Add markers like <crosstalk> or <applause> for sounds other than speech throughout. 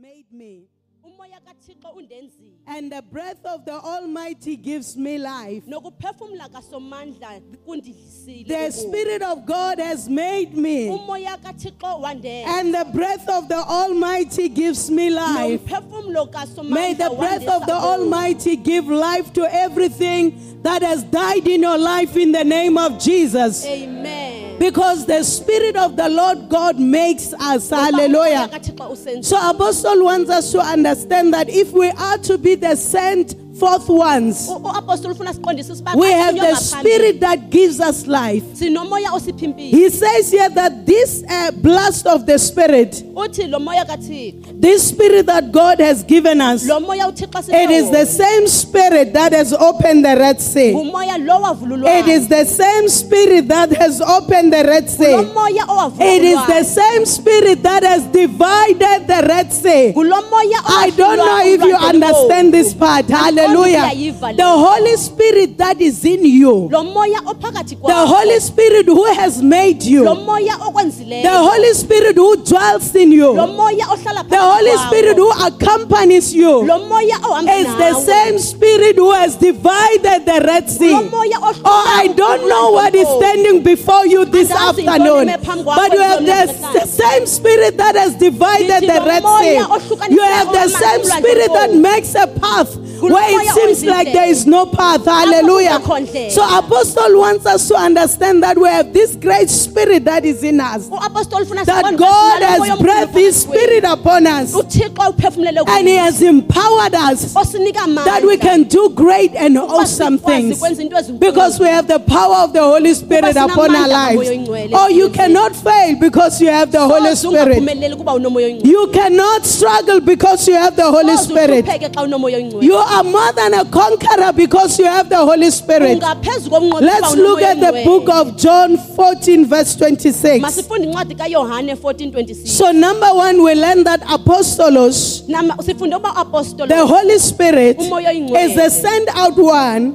made me, umoya kathixo undenzile and the breath of the Almighty gives me life. nokuphefumla kasomandla kundidlisile The. Spirit of God has made me, and the breath of the Almighty gives me life. May the breath of the. Almighty give life to everything that has died in your life in the name of Jesus. amen Because the Spirit of the Lord God makes us. Hallelujah. Umoya kathixo usenza So, Apostle wants us to understand that if we are to be the sent forth ones, U- uapostoli ufuna siqondise ukuba we have the Spirit that gives us life. He says here that this uh, blast of the Spirit, uthi lo moya kathixo this Spirit that God has given us, lo moya uthixo it is the same Spirit that has opened the Red Sea. ngumoya lo wavululwa It is the same Spirit that has opened the Red Sea. It is the same Spirit that has divided the Red Sea. I don't know if you understand this part. Hallelujah. The Holy Spirit that is in you, lo moya ophakathi the Holy Spirit who has made you, the Holy Spirit who dwells in you, the Holy Spirit who accompanies you, is the same Spirit who has divided the Red Sea. Oh, I don't know what is standing before you this afternoon, ime phambi kwakho but you have the, same spirit that has divided the Red Sea. You have the same spirit that makes a path where it seems like there is no path. Hallelujah. So, Apostle wants us to understand that we have this great spirit that is in us, oh, ufuna that God has breathed His spirit upon us, and He has empowered us that we can do great and awesome things. ukwenza into ezinkulu. Because we have the power of the Holy Spirit upon our lives. Oh, you cannot fail because you have the Holy Spirit. ungaphumeleli kuba unomoya oyingcwele. You cannot struggle because you have the Holy Spirit. uhlupheke xa unomoya oyingcwele. You are more than a conqueror because you have the Holy Spirit. Let's look at the book of John 14, verse 26. masifunde incwadi kayohane 1426 So, number one, we learn that apostolos, Nama- sifunde uba apostolo the Holy Spirit, is the sent out one.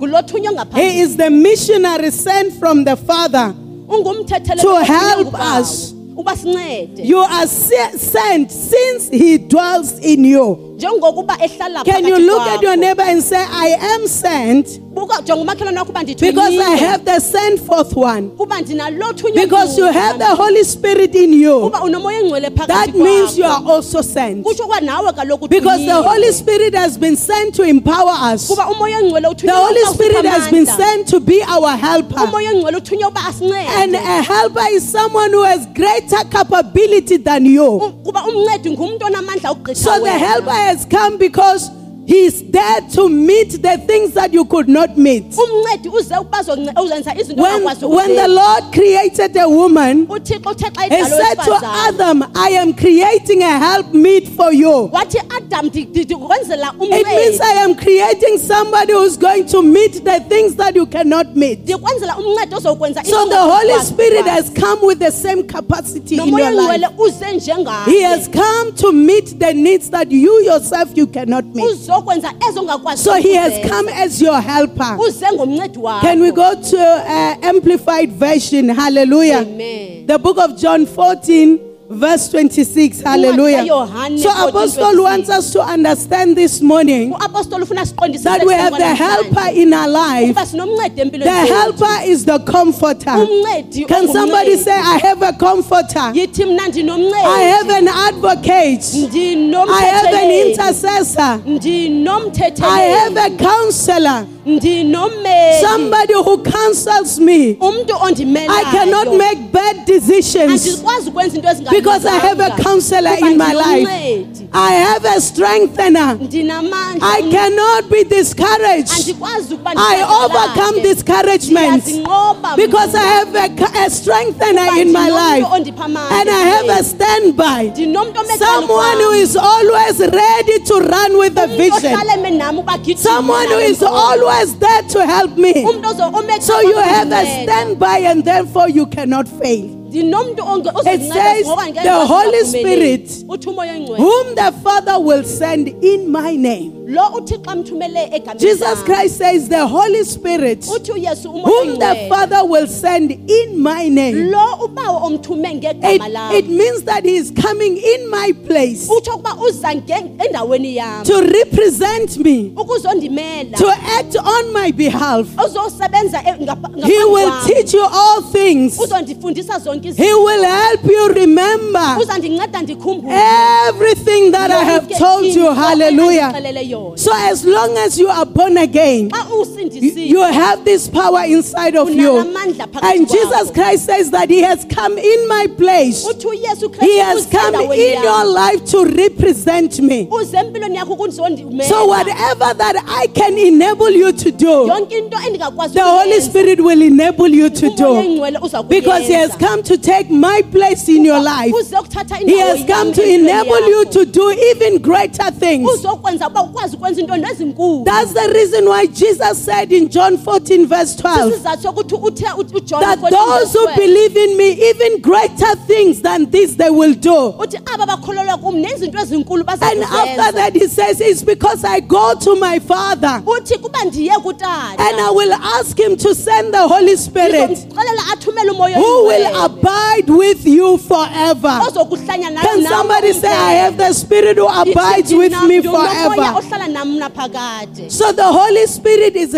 He is the missionary sent from the Father. To help us. You are sent since He dwells in you. njengokuba ehlala Can you look at your neighbor and say, I am sent buka jonga umakhelwane wakho uba because I have the sent forth one? Because you have the Holy Spirit in you. kuba unomoya engcwele phakathi That means you are also sent. kutsho kuba nawe kaloku Because the. Holy Spirit has been sent to empower us. kuba umoya engcwele The Holy Spirit has been sent to be our helper. umoya engcwele uthunywe uba And a helper is someone who has greater capability than you. U- kuba umncedi ngumntu onamandla ukugqitha So the helper has come because he's there to meet the things that you could not meet. umncedi uze ukuba azonce- uzenza izinto When, when the. Lord created a woman, uthixo uthe xa he said to Adam, I am creating a help meet for you. It means I am creating somebody who's going to meet the things that you cannot meet. ndikwenzela umncedi ozokwenza So the Holy Spirit has come with the same capacity in your life. engcwele uze njengawe He has come to meet the needs that you yourself you cannot meet. So he has come as your helper. uze ngomncedi wakho Can we go to uh, amplified version? Hallelujah. Amen. The book of John 14 verse 26. Hallelujah. So apostle wants us to understand this morning uapostoli ufuna siqondise that we have the helper in our life. The helper is the comforter. Can somebody say I have a comforter? I have an advocate. I have an intercessor. I have a counselor. Somebody who counsels me. I cannot make bad decisions andikwazi ukwenza into ezingalunganga. Because I have a counselor in my life. I have a strengthener. I cannot be discouraged. I overcome discouragement because I have a, a strengthener in my life and I have a standby. ndinomntu ome ecaleni Someone who is always ready to run with the vision. ohlala eme nam uba gijima Someone who is always there to help me. umntu ozo- ome So you have a standby and therefore you cannot fail. It says the Holy. Spirit uthi umoya oyingcwele whom the Father will send in my name. Lo uthixo amthumele egameni Jesus. Christ says, The Holy Spirit, uthi uyesu umoya whom the Father will send in my name. lo ubawo omthume It, it means that He is coming in my place utsho ukuba uza nge- endaweni yami to represent me, to act on my behalf. He will teach you all things. He will help you remember everything that I have told you. Hallelujah. So, as long as you are born again, you, have this power inside of you. And Jesus. Christ says that He has come in my place. He has come in your life to represent me. uze empilweni yakho ukuzondimela So, whatever that I can enable you to do, yonke into endingakwazi the Holy Spirit will enable you to do. Because He has come to take my place in your life. He has come to enable you to do even greater things. Uzokwenza ukwenza into nezinkulu That's the reason why Jesus said in John 14, verse 12, isizathu sokuthi uthe uJohn that those who believe in me, even greater things than this, they will do. uthi aba bakholelwa kum nezinto ezinkulu And after that, he says, It's because I go to my Father. Uthi kuba ndiye kutata. And I will ask him to send the Holy Spirit ngizomxelela athumele umoya who will oyingcwele, abide with you forever. ozokuhlanya nawe Can nawe somebody say, I have the Spirit who abides with me forever? Ohlala nam naphakade So the Holy Spirit is,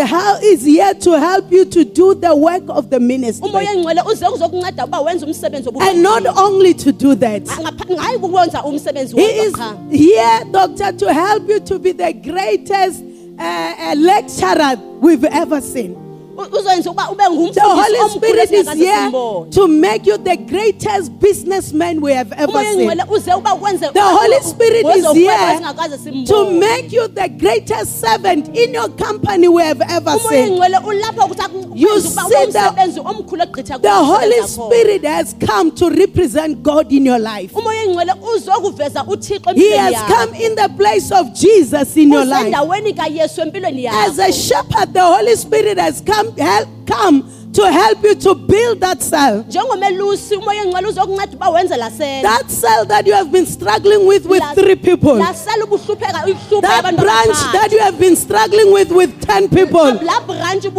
here to help you to do the work of the ministry. umoya oyingcwele uze kuzokunceda uba wenze umsebenzi And not only to do that, Ngapha- hayi umsebenzi He wodwa is here, doctor, to help you to be the greatest uh, uh, lecturer we've ever seen. U- uzoyenza ukuba ube The Holy Spirit is here to make you the greatest businessman we have ever seen. oyingcwele uze uba wenze The Holy Spirit is here to make you the greatest servant in your company we have ever seen. oyingcwele ulapha ukuthi You see ube the- umsebenzi omkhulu egqitha The Holy. Spirit has come to represent God in your life. umoya oyingcwele uzokuveza uthixo He has come in the place of Jesus in your life. usendaweni kayesu empilweni As a shepherd, the Holy Spirit has come, help, come to help you to build that cell. njengomelusi umoya oyingcwele uzokunceda uba wenze la sela That cell that you have been struggling with with La- three people. la sela ubuhlupheka uhluphe That branch that you have been struggling with with 10 people.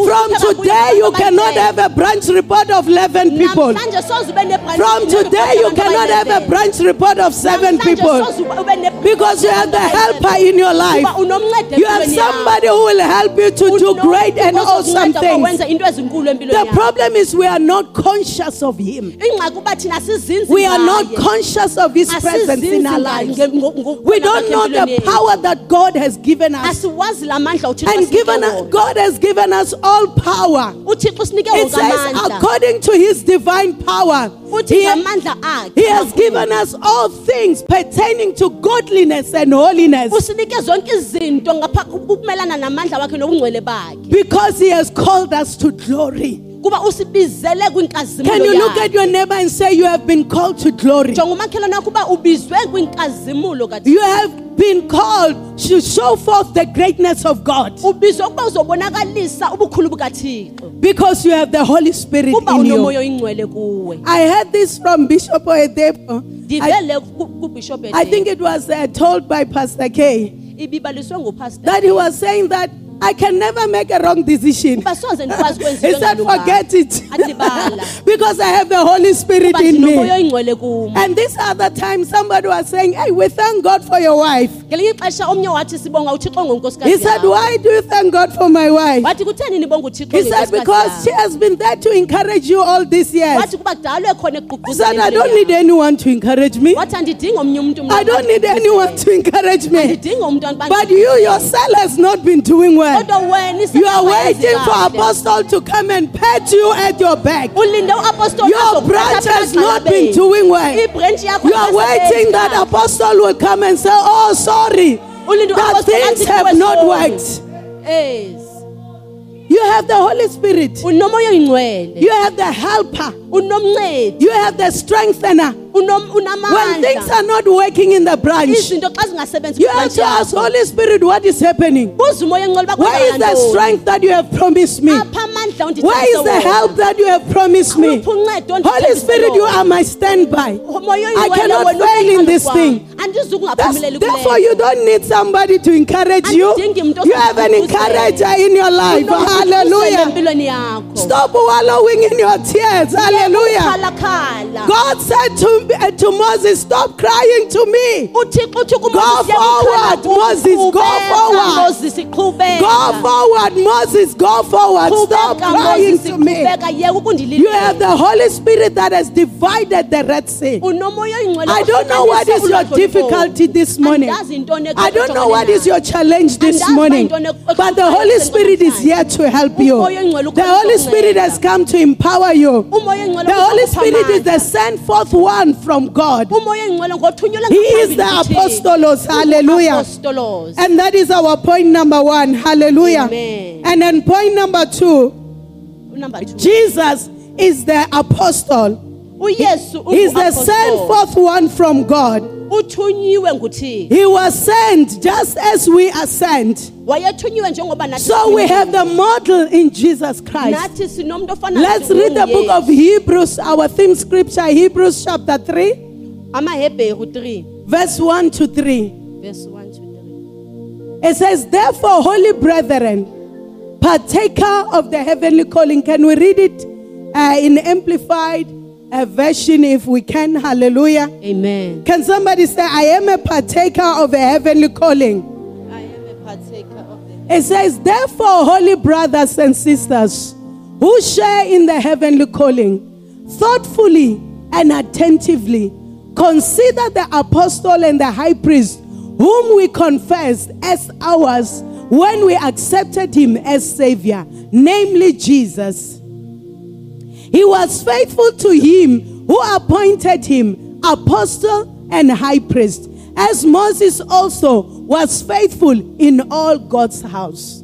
From today, you cannot have a branch report of 11 people. namhlanje soze ube nebranch From today, you cannot have a branch report of 7 people. soze ube- ube ne- Because you have the helper in your life. You have somebody who will help you to do great and awesome things. into ezinkulu empilweni The yakho. problem is we are not conscious of Him. ingxaki uba thina sizinzi We are not conscious of His presence in our lives. nge- ngo- ngo- We don't know the power that God has given us. asiwazi la mandla uthixo And given us. God has given us all power. It says, according to His divine power, He, he has given us all things pertaining to godliness and holiness usinike zonke izinto ngapha ukumelana namandla wakhe nobungcwele bakhe because He has called us to glory. Usibizele Can you look at your neighbor and say, You have been called to glory? jonga umakhelwane wakho uba ubizwe kwinkazimulo You have been called to show forth the greatness of God. Ubizwe ukuba uzobonakalisa ubukhulu bukathixo. Because you have the Holy Spirit kuba in you. oyingcwele kuwe. I heard this from Bishop Oyedepo. I, ndivele ku- kubishop I think it was uh, told by Pastor K. Ibibaliswe ngupastor that he was saying that I can never make a wrong decision. uba soze ndikwazi ukwenza He said, forget it. <laughs> Because I have the Holy Spirit in me. And this other time, somebody was saying, Hey, we thank God for your wife. ngelinye ixesha omnye wathi sibonga uthixo He said. Why do you thank God for my wife? wathi kutheni nibonga uthixo He said, Because she has been there to encourage you all these years. wathi kuba kudala ekhona He said, I don't need anyone to encourage me. wathi andidingi omnye umntu I don't need anyone to encourage me. But you yourself has not been doing well. You are waiting for apostle to come and pat you at your back. Your branch has not been doing well. You are waiting that apostle will come and say, Oh, sorry, that things have not worked. You have the Holy Spirit, you have the helper, you have the strengthener. When things are not working in the branch, izinto xa zingasebenzi you have to ask Holy Spirit, what is happening? buza umoya engcwele Where is the strength that you have promised me? Where is the help that you have promised me? Holy Spirit, you are my standby. I cannot fail in this thing. That's, therefore, you don't need somebody to encourage you. You have an encourager in your life. Hallelujah. Stop wallowing in your tears. Hallelujah. God said to, uh, to Moses, Stop crying to me. Go forward, Moses, go forward. moses Go forward, Moses. Go forward. Stop crying to me. You have the Holy Spirit that has divided the Red Sea. I don't know what is your difficulty this morning. I don't know what is your challenge this morning. uba yintoni ek- But the Holy Spirit is here to help you. The Holy Spirit has come to empower you. The Holy Spirit is the sent forth one from God. umoya oyingcwele ngothunyelwe He is the apostolos. Hallelujah. And that is our point number one. Hallelujah. Amen. And then point number two Number two. Jesus is the apostle. Oh, uyesu He's the oh, sent ungu-apostle. forth one from God. He was sent just as we are sent. So we have the model in Jesus Christ. nathi sinomuntu ofana Let's read the book of. Hebrews, our theme scripture, Hebrews chapter 3, amahebheru 3 verse 1 to 3. verse 1 to 3 It says, Therefore, holy brethren, partaker of the heavenly calling. Can we read it uh, in amplified uh, version if we can? Hallelujah. amen Can somebody say, I am a partaker of a heavenly calling? i am a partaker of the It says, Therefore, holy brothers and sisters who share in the heavenly calling, thoughtfully and attentively consider the apostle and the high priest, whom we confessed as ours when we accepted him as Savior, namely Jesus. He was faithful to him who appointed him apostle and high priest, as Moses also was faithful in all God's house.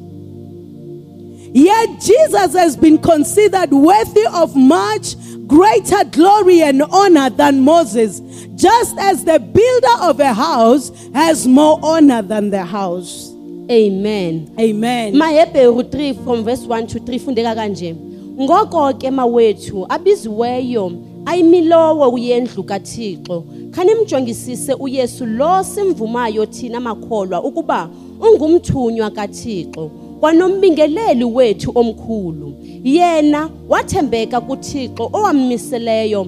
Yet Jesus has been considered worthy of much greater glory and honor than Moses, just as the builder of a house has more honor than the house. amen Amen. mahebheru 3 from verse 1 to 3 fundeka kanje ngoko ke mawethu abiziweyo ayimilowo yendlu kathixo. Khanimjongisise uyesu lo simvumayo thina makholwa ukuba ungumthunywa kathixo kwanombingeleli wethu omkhulu. Yena wathembeka kuthixo owammiseleyo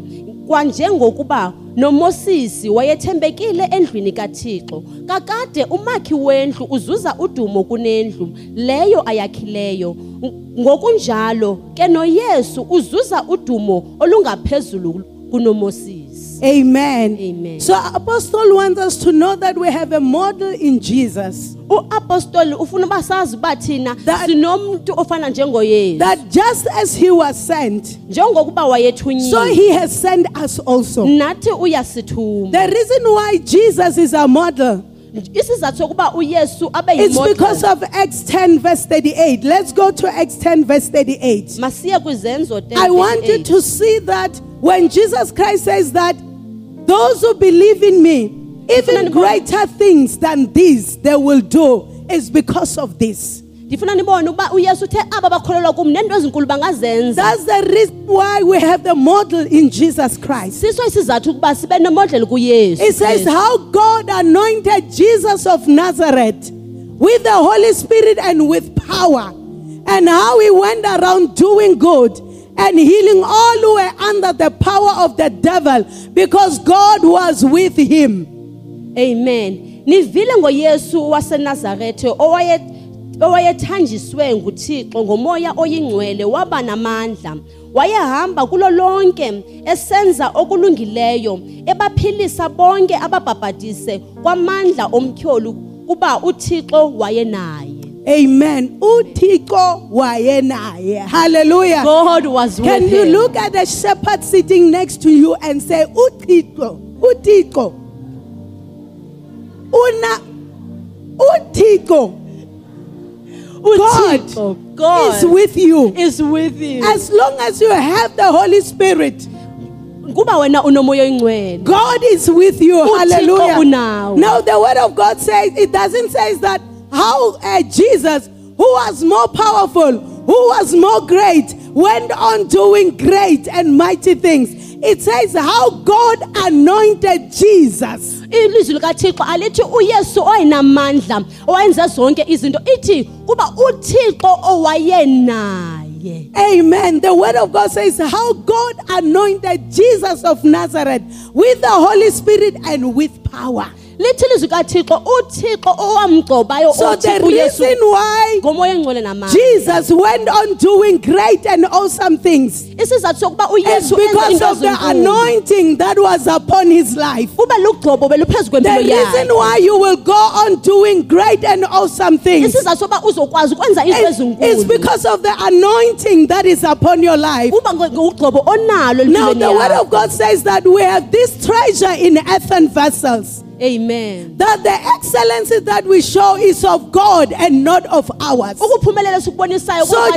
kwanjengokuba nomosisi wayethembekile endlwini kathixo. Kakade umakhi wendlu uzuza udumo kunendlu leyo ayakhileyo. Ng- ngokunjalo ke noyesu uzuza udumo olungaphezulu kunomosisi. Amen. Amen. So, Apostle wants us to know that we have a model in Jesus. uapostoli ufuna uba sazi uba thina That- sinomntu ofana njengoyesu That just as he was sent, njengokuba so wayethunyiwe he has sent us also. nathi uyasithuma The reason why Jesus is a model isizathu sokuba uyesu abe is because of Acts 10, verse 38. Let's go to Acts 10, verse 38. masiye kwizenzo 10, I want you 38. to see that when Jesus Christ says that those who believe in me, even greater things than these they will do, is because of this. ndifuna nibone ukuba uyesu uthe aba bakholelwa kum nento ezinkulu bangazenza That's the reason why we have the model in Jesus Christ. siso isizathu ukuba sibe nemodeli kuyesu It says how God anointed Jesus of Nazareth with the Holy Spirit and with power, and how he went around doing good and healing all who were under the power of the devil because God was with him. amen. Nivile ngoyesu wasenazarethe owaye owayethanjiswe nguthixo ngomoya oyingcwele waba namandla. Wayehamba kulo lonke esenza okulungileyo ebaphilisa bonke ababhabhatise kwamandla omtyholi kuba uthixo wayenaye Amen. Wayenaye. Hallelujah. god was with Can you him. look at the shepherd sitting next to you and say, Uthixo, Uthixo, Una, Uthixo, uthixo god is with you. is with you As long as you have the Holy Spirit, kuba wena unomoya oyingcwele God is with you. Hallelujah. Now the word of God says it doesn't say that how uh, Jesus, who was more powerful, who was more great, went on doing great and mighty things. It says how God anointed Jesus. ilizwi likathixo alithi uyesu owayenamandla owayenze zonke izinto ithi kuba uthixo owayenaye Amen. The word of God says how God anointed Jesus of Nazareth with the Holy Spirit and with power. Lithi ilizwi kathixo uthixo owamgcobayo So the reason why ngomoya engcwele namandla Jesus went on doing great and awesome things isizathu sokuba is uyesu because of the anointing that was upon his life. kuba lugcobo beluphezu The kwempilo reason yakhe why you will go on doing great and awesome things isizathu uzokwazi ukwenza into is, is ezinkulu because of the anointing that is upon your life. kuba onalo Now, empilweni the word yakho of God says that we have this treasure in earthen vessels. Amen That the excellency that we show is of God and not of ours. So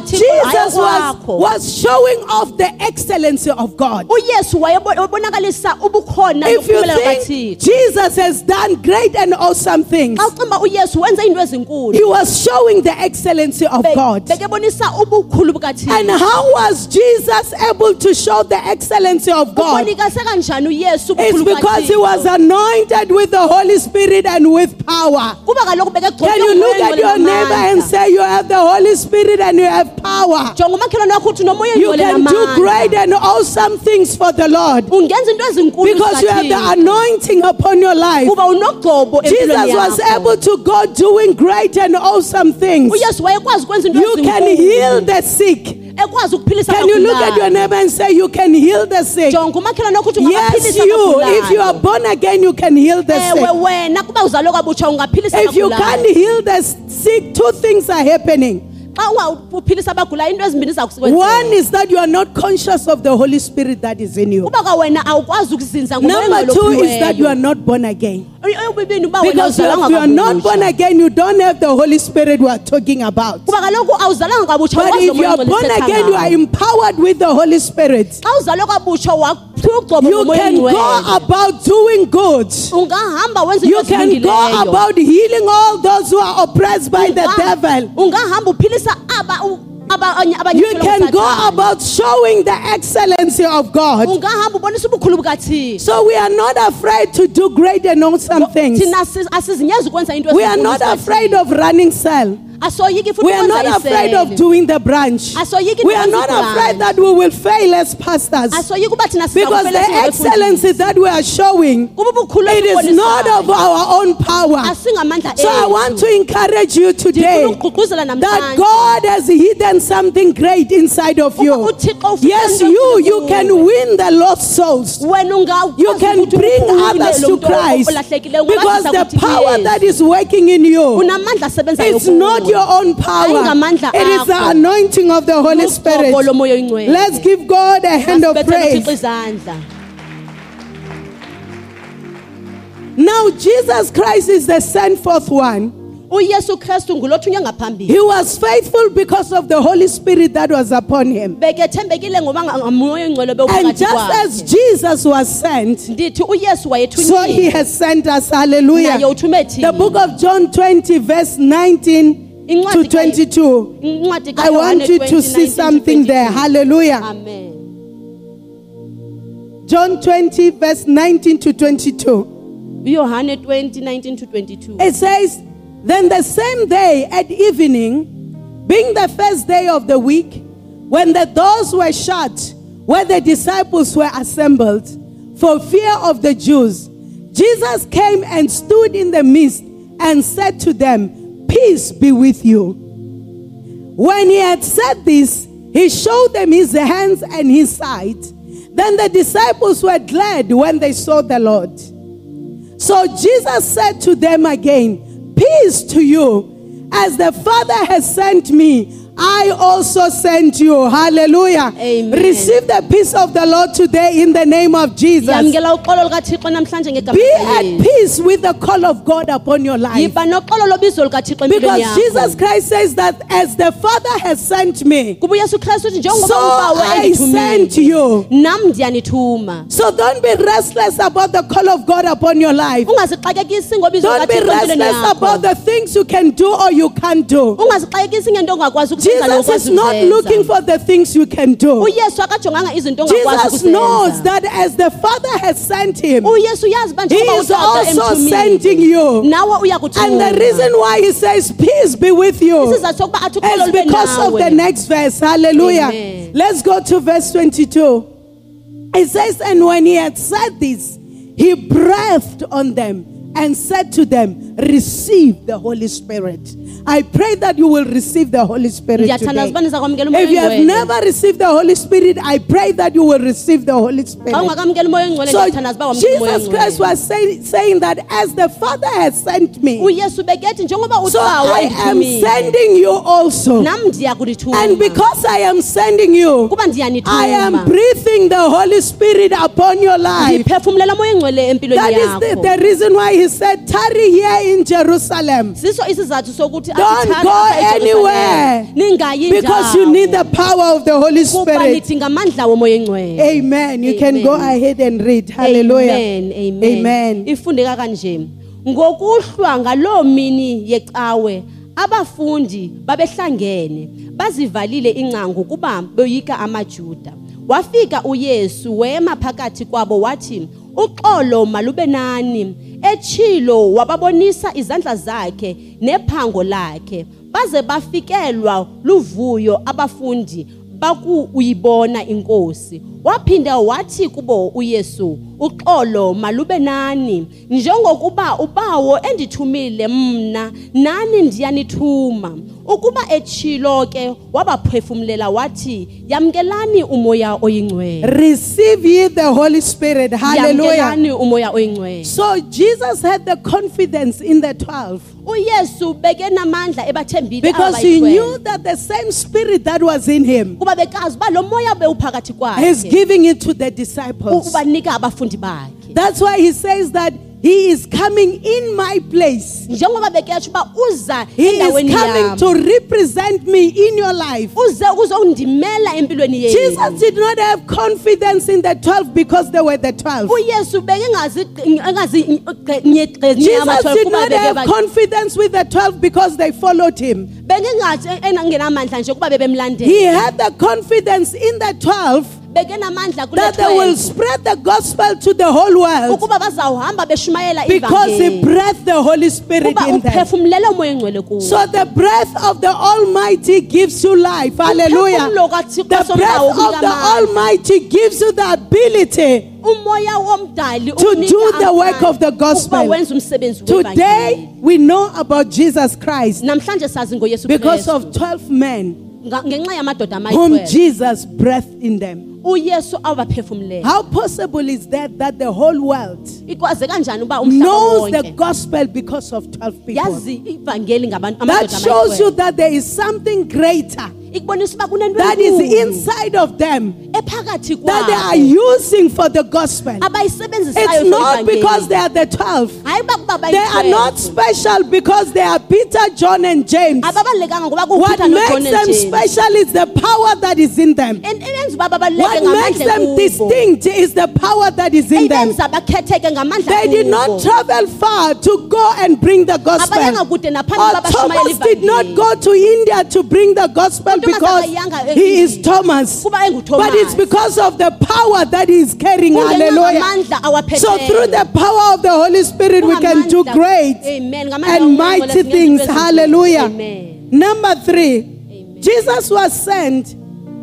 Jesus was, was showing off the excellency of God. Oh, uyesu wayebo- wabonakalisa ubukhona If you think Jesus has done great and awesome things, xa ucimba uyesu wenze iinto ezinkulu he was showing the excellency of God. And how was Jesus able to show the excellency of God? ubonikase kanjani uyesu It's because he was anointed with the Holy Spirit and with power. Can you look at your neighbor and say you have the Holy Spirit and you have power? jonga umakhelwane wakho uthi nomoya You can do great and awesome things for the Lord ungenza into ezinkulu because you have the anointing upon your life. Jesus was able to go doing great and awesome things. uyesu wayekwazi ukwenza into You can heal the sick. Can you look at your neighbor and say you can heal the sick? jonga umakhelwane wakho uthi Yes, you. If you are born again, you can heal the sick. wena kuba uzalwe kwabutsha ungaphilisa If you can't heal the sick, two things are happening. xa ungaphilisa abagulayo into ezimbini One is that you are not conscious of the Holy Spirit that is in you. kuba kwawena awukwazi ukuzinza Number two is that you are not born again. Eyobibini uba wena Because if you are not born again, you don't have the Holy Spirit we are talking about. kuba kaloku awuzalanga kabutsha But if you are born again, you are empowered with the Holy Spirit. xa uzalwe kabutsha waphiwa ugcobo You can go about doing good. You can go about healing all those who are oppressed by the devil. Ungahamba uphilisa aba- u- abanye abanye You can go about showing the excellency of God. ungahamba ubonisa ubukhulu bukathixo So we are not afraid to do great and awesome things. thina asi- asizinyezi ukwenza into We are not afraid of running cell. We are not afraid of doing the branch. We are not afraid that we will fail as pastors. asoyiki uba thina Because the excellency that we are showing, it is not of our own power. So I want to encourage you today that God has hidden something great inside of you. Yes, you, you can win the lost souls. You can bring others to Christ because the power that is working in you It's not kuwe. Your own power. It is the anointing of the Holy Spirit. Let's give God a hand of praise. Now, Jesus Christ is the sent forth one. uyesu kristu ngulothunywe ngaphambili He was faithful because of the Holy Spirit that was upon him. bekethembekile ngoba ngamoya oyingcwele And just as Jesus was sent, ndithi uyesu so he has sent us. naye Hallelujah. The book of John 20, verse 19 to 22. I want you to see something there. Hallelujah. amen John 20, verse 19 to 22. uyohane 20 19 to 22 It says, Then the same day at evening, being the first day of the week, when the doors were shut, where the disciples were assembled, for fear of the Jews, Jesus came and stood in the midst and said to them, Peace be with you. When he had said this, he showed them his hands and his side. Then the disciples were glad when they saw the Lord. So Jesus said to them again, Peace to you. As the Father has sent me, I also sent you. Hallelujah. Amen. Receive the peace of the Lord today in the name of Jesus. yamkela uxolo lukathixo namhlanje ngegama Be at peace with the call of God upon your life. yiba noxolo lobizo lukathixo empilweni Because Jesus Christ says that as the Father has sent me, kuba uyesu kristu uthi njengoba so I sent you. So don't be restless about the call of God upon your life. Don't be restless about the things you can do or you can't do. Ungazixakekisi ngento ongakwazi Wenza lokho Jesus is not looking for the things you can do. Jesus knows that as the Father has sent him, uyesu uyazi uba he is also sending you. And the reason why he says, Peace be with you, isizathu sokuba athi uxolo is because of the next verse. Hallelujah. Amen. Let's go to verse 22. It says, And when he had said this, he breathed on them and said to them, Receive the Holy Spirit. I pray that you will receive the Holy Spirit today. niza kwamkela umoya If you have never received the Holy Spirit, I pray that you will receive the Holy Spirit. ungakamkeli umoya oyingcwele So ndiyathandaza uba wamkela umoya Jesus Christ was say, saying that as the Father has sent me, so I am sending you also. nam ndiya kulithuma And because I am sending you, I am breathing the Holy Spirit upon your life. ndiphefumulela moya oyingcwele empilweni That is the, the reason why he said, tarry here in Jerusalem. siso isizathu sokuthi Don't athi thatha go apha eJerusalem. anywhere. ningayi Because you need ndawo. the power of the Holy kuba Spirit. nidinga amandla womoya oyingcwele Amen. You can Amen. go ahead and read. Hallelujah. Amen, amen. Amen. Ifundeka kanje. Ngokuhlwa ngaloo mini yecawe abafundi babehlangene bazivalile incangu kuba boyika amaJuda. Wafika uYesu wema phakathi kwabo wathi uxolo malube nani. Echilo wababonisa izandla zakhe nephango lakhe. Baze bafikelwa luvuyo abafundi. Baku uyibona inkosi. Waphinda wathi kubo uYesu uxolo malube nani? Njengokuba ubawo endithumile mna nani ndiyanithuma? Ukuba echilo ke wabaphefumulela wathi yamkelani umoya oyingcwele. Receive ye the Holy Spirit. Hallelujah. yamkelani umoya oyingcwele. So Jesus had the confidence in the 12 uyesu beke ebathembile because he knew that the same spirit that was in him kuba bekazi uba lo moya bewuphakathi is giving it to the disciples. ubanika abafundi bakhe. That's why he says that he is coming in my place. njengoba beketsho uba uza He is coming to represent me in your life. uze uzondimela empilweni yenu Jesus did not have confidence in the 12 because they were the 12. Jesus did not have confidence with the 12 because they followed him. bengengathi engenamandla nje kuba He had the confidence in the 12 bekenamandla kule that they will spread the gospel to the whole world ukuba bazawuhamba beshumayela because he breathed the Holy Spirit in them. uphefumulela umoya engcwele kuwo So the breath of the Almighty gives you life. Hallelujah. The breath of the. Almighty gives you the ability To do the work of the gospel. ukuba wenze umsebenzi Today we know about Jesus Christ namhlanje sazi ngoyesu because of 12 men ngenxa yamadoda whom Jesus breathed in them. uyesu How possible is that that the whole world ikwaze kanjani uba umhlaba knows the wonke gospel because of 12 people? yazi ivangeli ngabantu That amadoda shows you that there is something greater ikubonisa uba kunento that is inside of them that they are using for the gospel. It's not because they are the 12. hayi uba kuba They are not special because they are Peter, John, and James. What makes them special is the power that is in them. En- eyenza uba babaluleke What makes them distinct is the power that is in them. eyenza bakhetheke ngamandla They did not travel far to go and bring the gospel. Or Thomas did not go to India to bring the gospel because he is. Thomas. But it's because of the power that he is carrying. Hallelujah. So through the power of the Holy Spirit, we can do great and mighty things. Hallelujah. Number three, Jesus was sent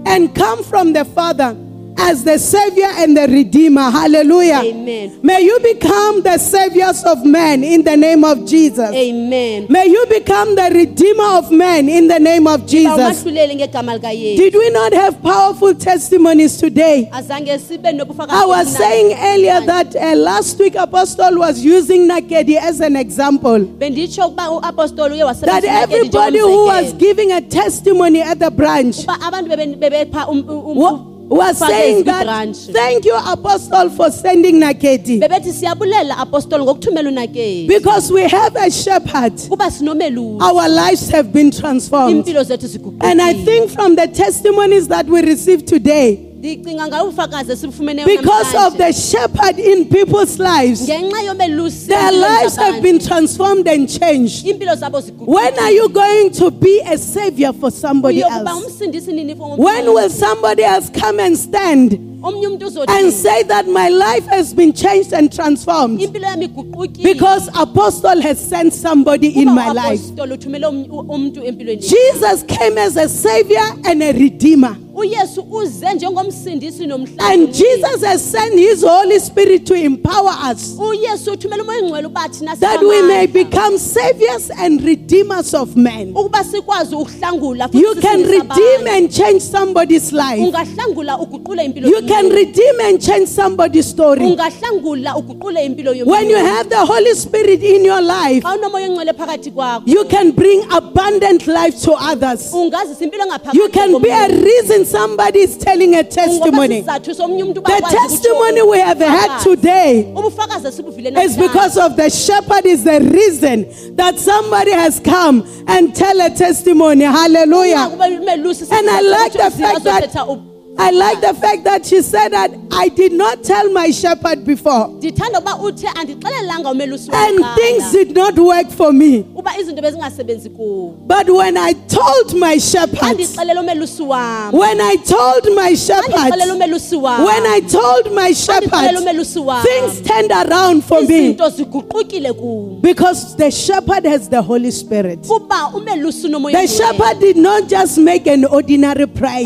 and come from the Father as the Savior and the Redeemer. Hallelujah. Amen. May you become the saviors of men in the name of Jesus. amen May you become the Redeemer of men in the name of Jesus. awumahluleli ngegama likayesu Did we not have powerful testimonies today? azange sibe nobufakazi I was saying earlier that uh, last week Apostle was using Nakedi as an example. benditsho ukuba uapostoli uye That everybody who was giving a testimony at the branch Uba abantu bebe- bebepha wa- was saying that thank you, Apostle, for sending Nakedi. bebethi siyabulela apostoli ngokuthumela unakedi Because we have a shepherd. kuba sinomelusi Our lives have been transformed. impilo zethu And I ziguqukile think from the testimonies that we received today, ndicinga ngayo ufakazi esibufumeneyo Because of the shepherd in people's lives, their lives have been transformed and changed. When are you going to be a savior for somebody else? umsindisi nini for When will somebody else come and stand and say that my life has been changed and transformed. Impilo yami iguqukile because apostle has sent somebody in my life? uapostoli uthumele u- umuntu empilweni. Jesus came as a savior and a redeemer. uyesu uze njengomsindisi And Jesus has sent his Holy Spirit to empower us. Uyesu uthumele umoya engcwele uba thina that we may become saviors and redeemers of men. ukuba sikwazi ukuhlangula futhi You can redeem and change somebody's life. ungahlangula uguqule impilo You can redeem and change somebody's story. ungahlangula uguqule impilo yomuntu. When you have the Holy Spirit in your life, Xa unomoya engcwele phakathi kwakho you can bring abundant life to others. ungazisa impilo engaphakathi You can be a reason somebody is telling a testimony. sisizathu somnye umuntu The bakwazi testimony we have had today ubufakazi esibuvile is namhlanje. because of the shepherd is the reason that somebody has come and tell a testimony. Hallelujah. And I like the fact that I like the fact that she said that I did not tell my shepherd before. ndithanda ukuba uthe andixelelanga umelusi And things did not work for me. uba izinto bezingasebenzi kuwo But when I told my shepherd, andixelele umelusi wam when I told my shepherd, when I told my shepherd, things turned around for me. Izinto ziguqukile kum because the shepherd has the Holy Spirit. kuba umelusi unomoya The shepherd did not just make an ordinary prayer.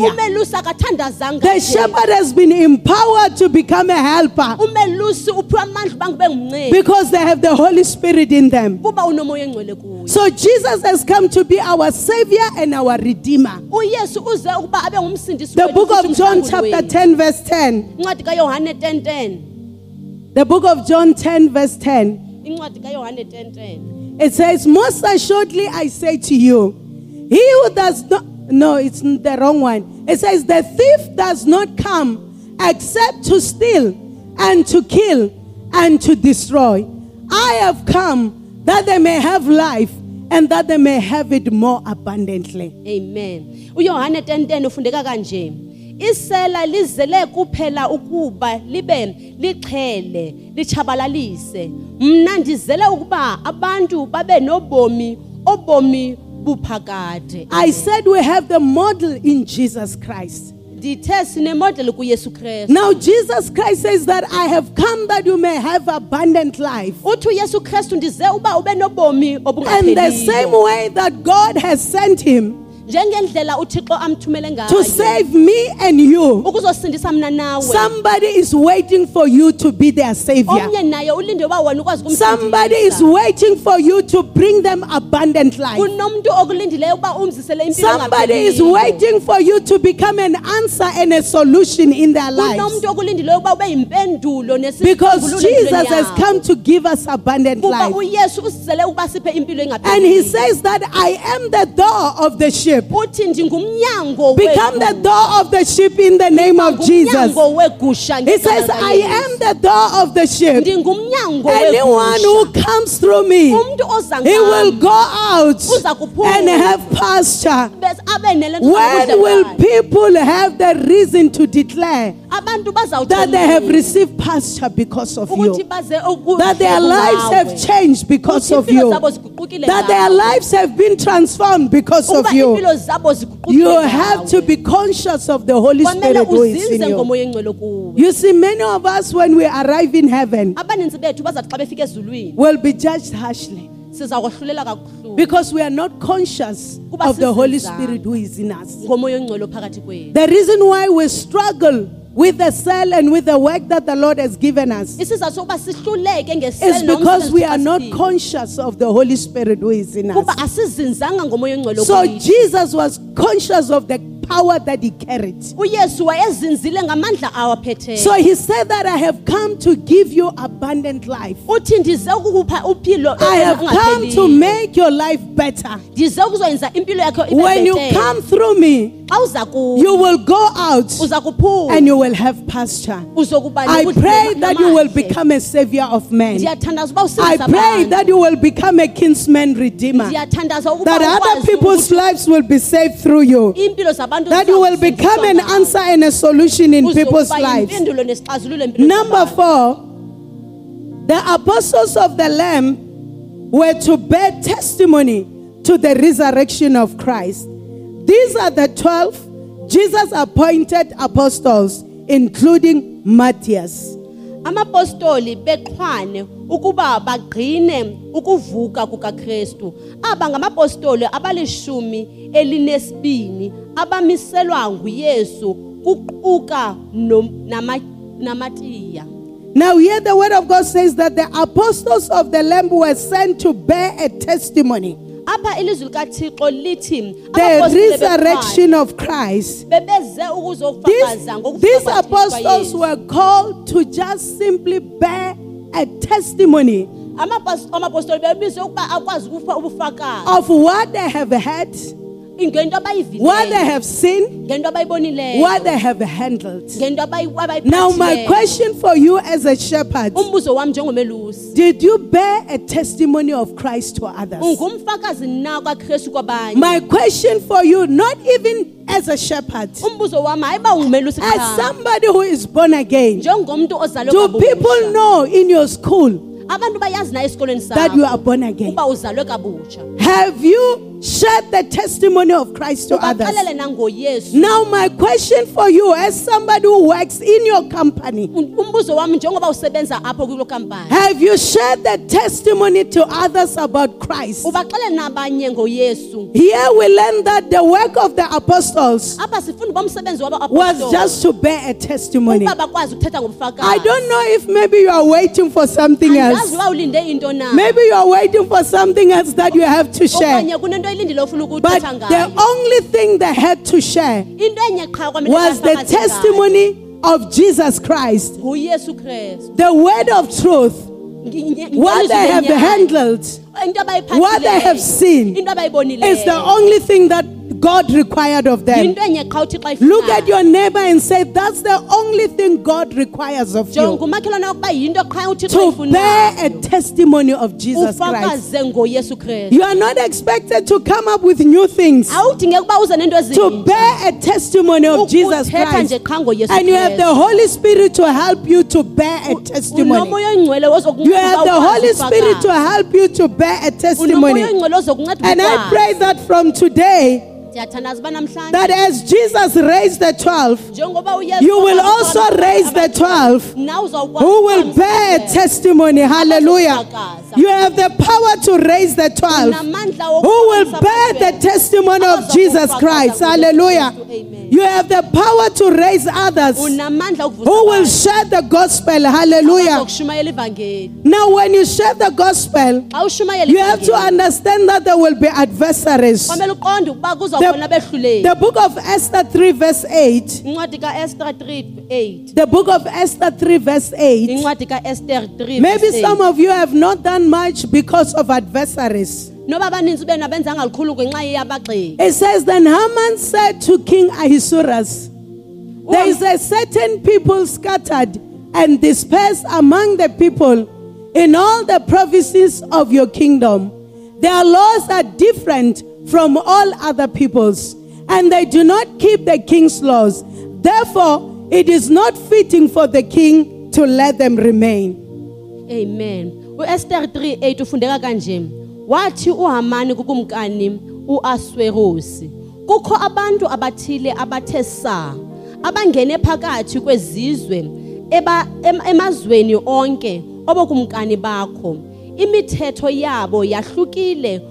The shepherd has been empowered to become a helper umelusi uphiwa amandla uba ngibe ngumncedi because they have the Holy Spirit in them. kuba unomoya engcwele kuyo So Jesus has come to be our savior and our redeemer. uyesu uze ukuba abe ngumsindisi The book of John, chapter 10, verse 10. incwadi kayohane 1010 The book of John 10, verse 10. incwadi kayohane 1010 It says, Most assuredly I say to you, he who does not, no, it's the wrong one. It says, The thief does not come except to steal and to kill and to destroy. I have come that they may have life and that they may have it more abundantly. amen uyohane 1010 ufundeka kanje isela lizele kuphela ukuba libe lixhele lichabalalise mna ndizele ukuba abantu babe nobomi obomi buphakade I said we have the model in Jesus Christ. ndithe sinemodeli kuyesu kristu Now, Jesus Christ says that I have come that you may have abundant life. uthi uyesu kristu ndize uba ube nobomi And the same obungapheliyo way that God has sent him njengendlela uthixo amthumele to save me and you, ukuzosindisa mna nawe somebody is waiting for you to be their savior. omnye naye ulinde uba wena ukwazi Somebody is ukumsindisa waiting for you to bring them abundant life. kunomntu okulindileyo uba umzisele impilo Somebody is engapheliyo. waiting for you to become an answer and a solution in their lives. kunomntu okulindileyo uba ube yimpendulo Because nesisombululo Jesus empilweni has come to give us abundant kuba life. uyesu usizele ukuba siphe impilo And he says that I am the door of the sheep. Ndingumnyango Become the door of the sheep in the name of Jesus. He says, I am the door of the sheep. Anyone who comes through me, he will go out and have pasture. bese abe nele nto When will people have the reason to declare that they have received pasture because of you? That their lives have changed because of you? That their lives have been transformed because of you? Zabo You have to be conscious of the Holy Spirit who is in you. ngomoya engcwele kuwe You see, many of us, when we arrive in heaven, abaninzi bethu bazathi xa befika ezulwini will be judged harshly siza kohlulela kabuhlungu because we are not conscious of the Holy. Spirit who is in us. ngomoya engcwele phakathi kwethu The reason why we struggle with the cell and with the work that the Lord has given us isizathu sokuba sihluleke is because we are not conscious of the Holy Spirit who is in us. asizinzanga ngomoya engcwele So. Jesus was conscious of the power that he carried. uyesu wayezinzile ngamandla awaphetheyo So he said that I have come to give you abundant life. uthi ndize ukukupha uphilo I have come to make your life better. ndize ukuzoyenza impilo yakho ibe When you come through me, xa uza ku you will go out and you will have pasture. I pray that you will become a savior of men. I pray that you will become a kinsman redeemer. That other people's lives will be saved through you. That you will become an answer and a solution in people's lives. yimpendulo nesixazululo empilweni Number four, the apostles of the Lamb were to bear testimony to the resurrection of Christ. These are the 12 Jesus appointed apostles, including Matthias. amapostoli bexhwane ukuba bagqine ukuvuka kukakristu aba ngamapostoli abalishumi elinesibini abamiselwa nguyesu kuquka namatiya Now, here the word of God says that the apostles of the Lamb were sent to bear a testimony. Apha ilizwi likathixo lithi The resurrection of Christ. bexhwane bebeze ukuzofakaza These, these apostles were called to just simply bear a testimony Amapas- amapostoli bebizwe ukuba akwazi ukufa ubufakazi. of what they have had, what they have seen, what they have handled. Now, my question for you as a shepherd umbuzo wami njengomelusi. did you bear a testimony of Christ to others? ungumfakazi na kwakristu kwabanye? My question for you, not even as a shepherd, umbuzo wami hayi uba ungumelusi as somebody who is born again, do people know in your school abantu bayazi na esikolweni that you are born again? uba uzalwe kabutsha Have you shared the testimony of Christ to others? Now, my question for you, as somebody who works in your company, Un- umbuzo wami njengoba usebenza apho kulo kampani have you shared the testimony to others about Christ? ubaxelele nabanye ngoyesu Here we learn that the work of the apostles apha sifunda uba umsebenzi was just to bear a testimony. ukuba bakwazi ukuthetha I don't know if maybe you are waiting for something else. uba ulinde into na Maybe you are waiting for something else that you have to share. Okanye kunento ilindile ofuna But the ngayo? only thing they had to share into enye qha kwamele was the bafakaze ngayo. testimony of Jesus Christ, nguyesu the word of truth, what they have handled what they have seen into is the only thing that God required of them. into enye qha uthixo Look at your neighbor and say, That's the only thing God requires of you jonga umakhelwane ukuba yinto qha uthixo to bear a testimony of Jesus Christ. ufakaze ngoyesu kristu You are not expected to come up with new things, awudingeki uba uze nento to bear a testimony of Jesus Christ. nje qha ngoyesu And you have the Holy Spirit to help you to bear a testimony. You have the Holy Spirit to help you to bear a testimony. And I pray that from today, ndiyathandaza uba namhlanje that as Jesus raised the 12, you will also raise the 12 who will bear testimony. Hallelujah. You have the power to raise the 12 who will bear the testimony of Jesus Christ. Hallelujah. You have the power to raise others who will share the gospel. Hallelujah. Now, when you share the gospel, you have to understand that there will be adversaries. kwamele uqonde ukuba kuzawukhona behluleli The book of Esther 3, verse 8. incwadi kaester 3 8 The book of Esther 3, verse 8. incwadi kaester 3 Maybe some of you have not done much because of adversaries. noba abaninzi benu abenzanga likhulu ngenxa yabagxeki It says, Then Haman said to King Ahasuerus, There is a certain people scattered and dispersed among the people in all the provinces of your kingdom. Their laws are different from all other peoples, and they do not keep the king's laws. Therefore, it is not fitting for the king to let them remain. amen uester 3 8 ufundeka kanje wathi uhamani kukumkani uaswerosi kukho abantu abathile abathe saa abangene phakathi kwezizwe emazweni onke obokumkani bakho imithetho yabo yahlukile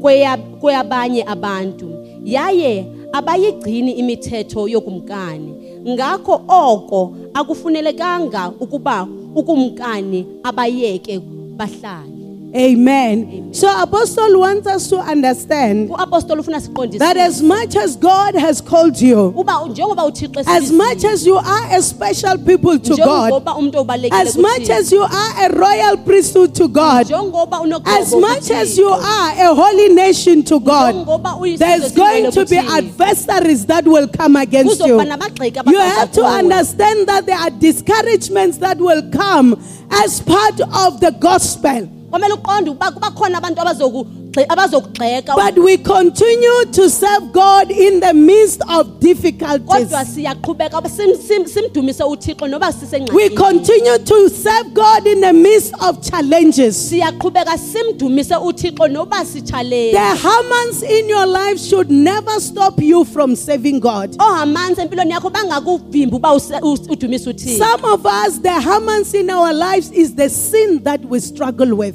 kweya- kweyabanye abantu. Yaye abayigcini imithetho yokumkani. Ngakho oko akufunelekanga ukuba ukumkani abayeke bahlale. Amen. So, Apostle wants us to understand uapostoli ufuna siqondise that as much as God has called you, uba njengoba uthixo as much as you are a special people to God, njengoba umuntu obalekile as much as you are a royal priesthood to God, as much as you are a holy nation to God, there's going to be adversaries that will come against you. You have to understand that there are discouragements that will come as part of the gospel. Kwamele uqonde ukuba kuba khona abantu abazokugxe- abazokugxeka But we continue to serve God in the midst of difficulties. We continue to serve God in the midst of challenges. siyaqhubeka simdumise uthixo The Hamans in your life should never stop you from serving God. Oh, ohamanzi empilweni yakho bangakuvimbi uba use- us- udumise uthixo Some of us, the Hamans in our lives is the sin that we struggle with.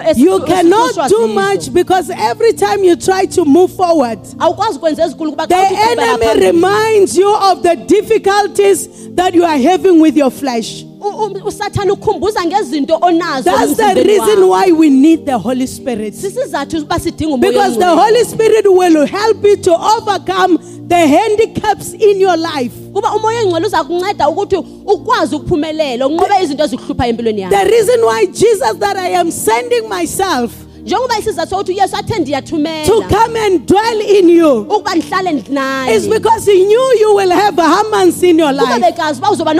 Abanye bethu ohamanzi empilweni zethu zizono esi- You cannot do much because every time you try to move forward, awukwazi ukwenza ezinkulu kuba the xa uthi uqhubeka enemy reminds you of the difficulties that you are having with your flesh. U- u- usathane ukhumbuza ngezinto onazo That's the reason why we need the Holy Spirit. sisizathu uba sidinga umoya Because the. Holy Spirit will help you to overcome the handicaps in your life. kuba umoya engcwele uza kunceda ukuthi ukwazi ukuphumelela unqobe izinto ezikuhluphayo empilweni yakho The reason why Jesus, that I am sending myself njengoba isizathu uyesu athe to come and dwell in you ukuba ndihlale is naye because He knew you will have a Hamans in your kuba life. bekazi uba uzoba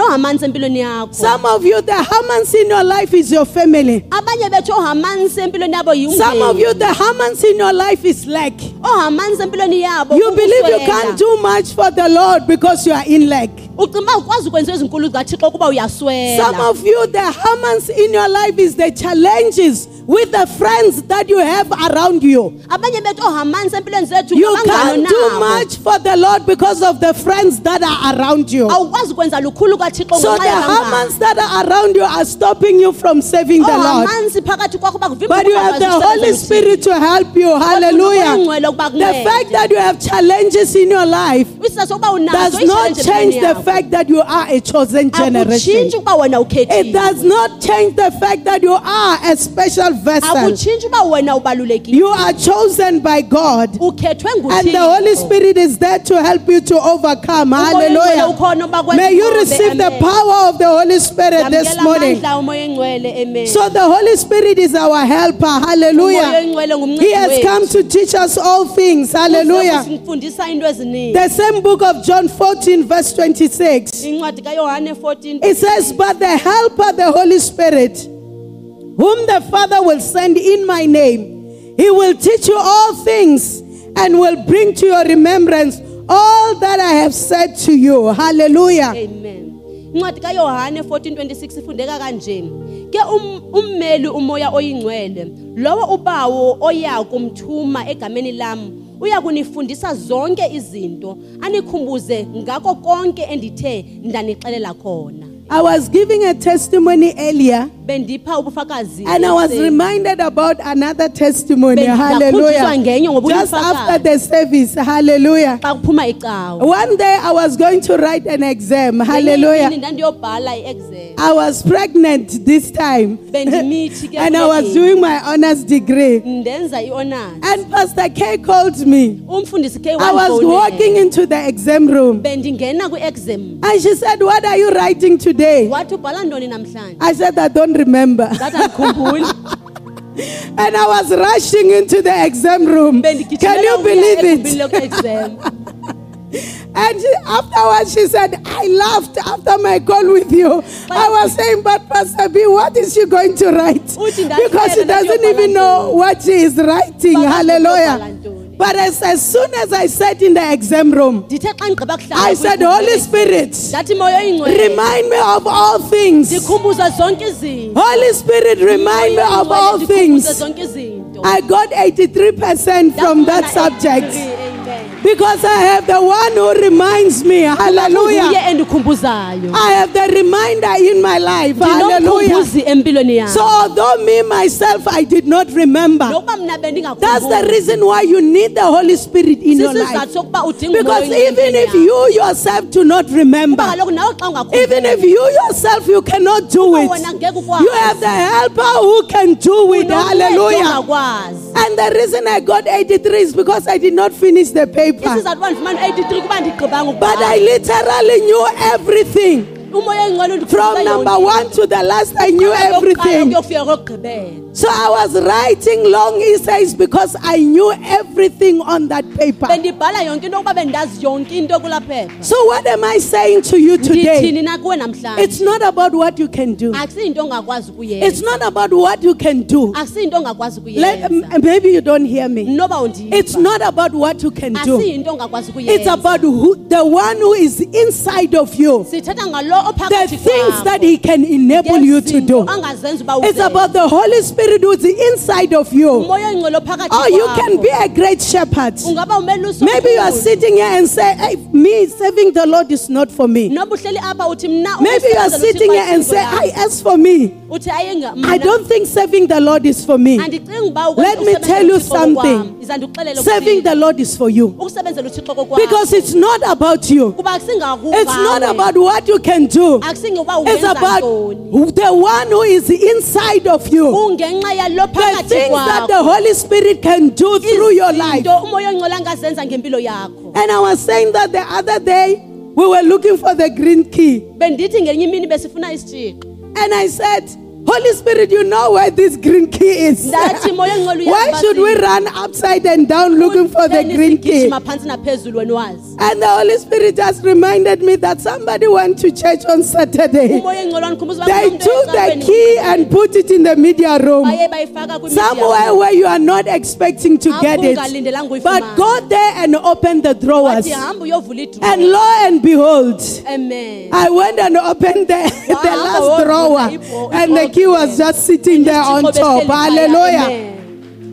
empilweni yakho Some of you, the Hamans in your life is your family. abanye bethu ohamansi empilweni yabo Some of you, the Hamans in your life is lack. empilweni yabo You believe you can't do much for the Lord because you are in lack. Ucinga ukwazi ukwenza ezinkulu zikathixo kuba Some of you, the Hamans in your life is the challenges with the friends that you have around you. abanye bethu ohamansi empilweni zethu You can't do much for the Lord because of the friends that are around you. awukwazi ukwenza lukhulu kathixo So the. Hamans that are around you are stopping you from serving the Lord. ohamansi phakathi kwakho bakuvimba But you ukuba have the ukwazi Holy ukusebenza Spirit to help you. Hallelujah. The fact that you have challenges in your life isizathu sokuba unazo does not change the yakho. Fact that you are a chosen generation. akutshintshi ukuba wena It does not change the fact that you are a special vessel. akutshintshi uba wena ubalulekile You are chosen by God. And the Holy Spirit is there to help you to overcome. Hallelujah. ukhona uba kwenze May you receive the power of the Holy Spirit this morning. amandla umoya engcwele amen So the Holy Spirit is our helper. Hallelujah. He has come to teach us all things. Hallelujah. kusifundisa into eziningi The same book of John 14, verse 26. Incwadi kayohane 14 It says, But the helper, the Holy Spirit, whom the Father will send in my name, he will teach you all things and will bring to your remembrance all that I have said to you. Hallelujah. amen incwadi kayohane 1426 ifundeka kanje ke um- ummeli umoya oyingcwele lowo ubawo oya kumthuma egameni lam uya kunifundisa zonke izinto anikhumbuze ngako konke endithe ndanixelela khona I was giving a testimony earlier and I was reminded about another testimony. Hallelujah. Just after the service. Hallelujah. xa kuphuma icawa One day I was going to write an exam. Hallelujah. I-exam was pregnant this time. <laughs> and I was doing my honors degree. ndimi. ndenza i-honors And Pastor K called me. I was walking into the exam room. And she said, What are you writing today? wathi ubhala ntoni namhlanje I said, I don't remember. <laughs> And I was rushing into the exam room. Can you believe it? <laughs> And she, afterwards, she said, I laughed after my call with you. I was saying, But Pastor B, what is she going to write? Because she doesn't even know what she is writing. Hallelujah. But as, as soon as I sat in the exam room, ndithe xa ndigqiba kuhlala I said, Holy Spirit, ndathi moya oyingcwele remind me of all things. ndikhumbuza zonke izinto Holy Spirit, remind me of all things. I got 83% from that subject. A degree, amen Because I have the one who reminds me. Hallelujah. I have the reminder in my life. Hallelujah. So although me myself I did not remember, that's the reason why you need the Holy Spirit in your life. Because even if you yourself do not remember, kaloku nawe xa even if you yourself you cannot do it, you have the helper who can do it. Hallelujah. And the reason I got 83 is because I did not finish the paper. Isizathu uba ndifumane 83 kuba ndigqibanga But I ukubhala literally knew everything. From number one to the last, I knew everything. So I was writing long essays because I knew everything on that paper. bendibhala yonke into yokuba bendazi yonke into kulaa phepha So what am I saying to you today? ndithini na kuwe namhlanje It's not about what you can do. It's not about what you can do. Let, maybe you don't hear me. It's not about what you can do. It's about who, the one who is inside of you. The things that he can enable you to do. It's about the Holy Spirit who's inside of you. umoya oyingcwele ophakathi Oh, you can be a great shepherd. Maybe you are sitting here and say, hey, me serving the Lord is not for me. noba uhleli apha uthi mna Maybe you are sitting here and say, yam." I, as for me, I don't think serving the Lord is for me. Let me tell you something. Serving the. Lord is for you. ukusebenzela uthixo kokwakho Because it's not about you. It's not about what you can It's ungenza about the one who is inside of you. The things that the Holy Spirit can do through your life. Izinto umoya oyingcwele angazenza ngempilo yakho And I was saying that the other day, we were looking for the green key. bendithi ngenye imini besifuna isitshixo And I said, Holy Spirit, you know where this green key is. ndathi moya oyingcwele uyazi Why should we run upside and down looking for the green key? sigijima phantsi naphezulu wena wazi And the Holy Spirit just reminded me that somebody went to church on Saturday. umoya oyingcwele wandikhumbuza uba They took the key and put it in the media room. baye bayifaka kwimidiya Somewhere where you are not expecting to get it. But go there and open the drawers. wathi hamba uyovula And lo and behold, amen I went and opened the, <laughs> the last drawer, and the key was just sitting there on top. Hallelujah.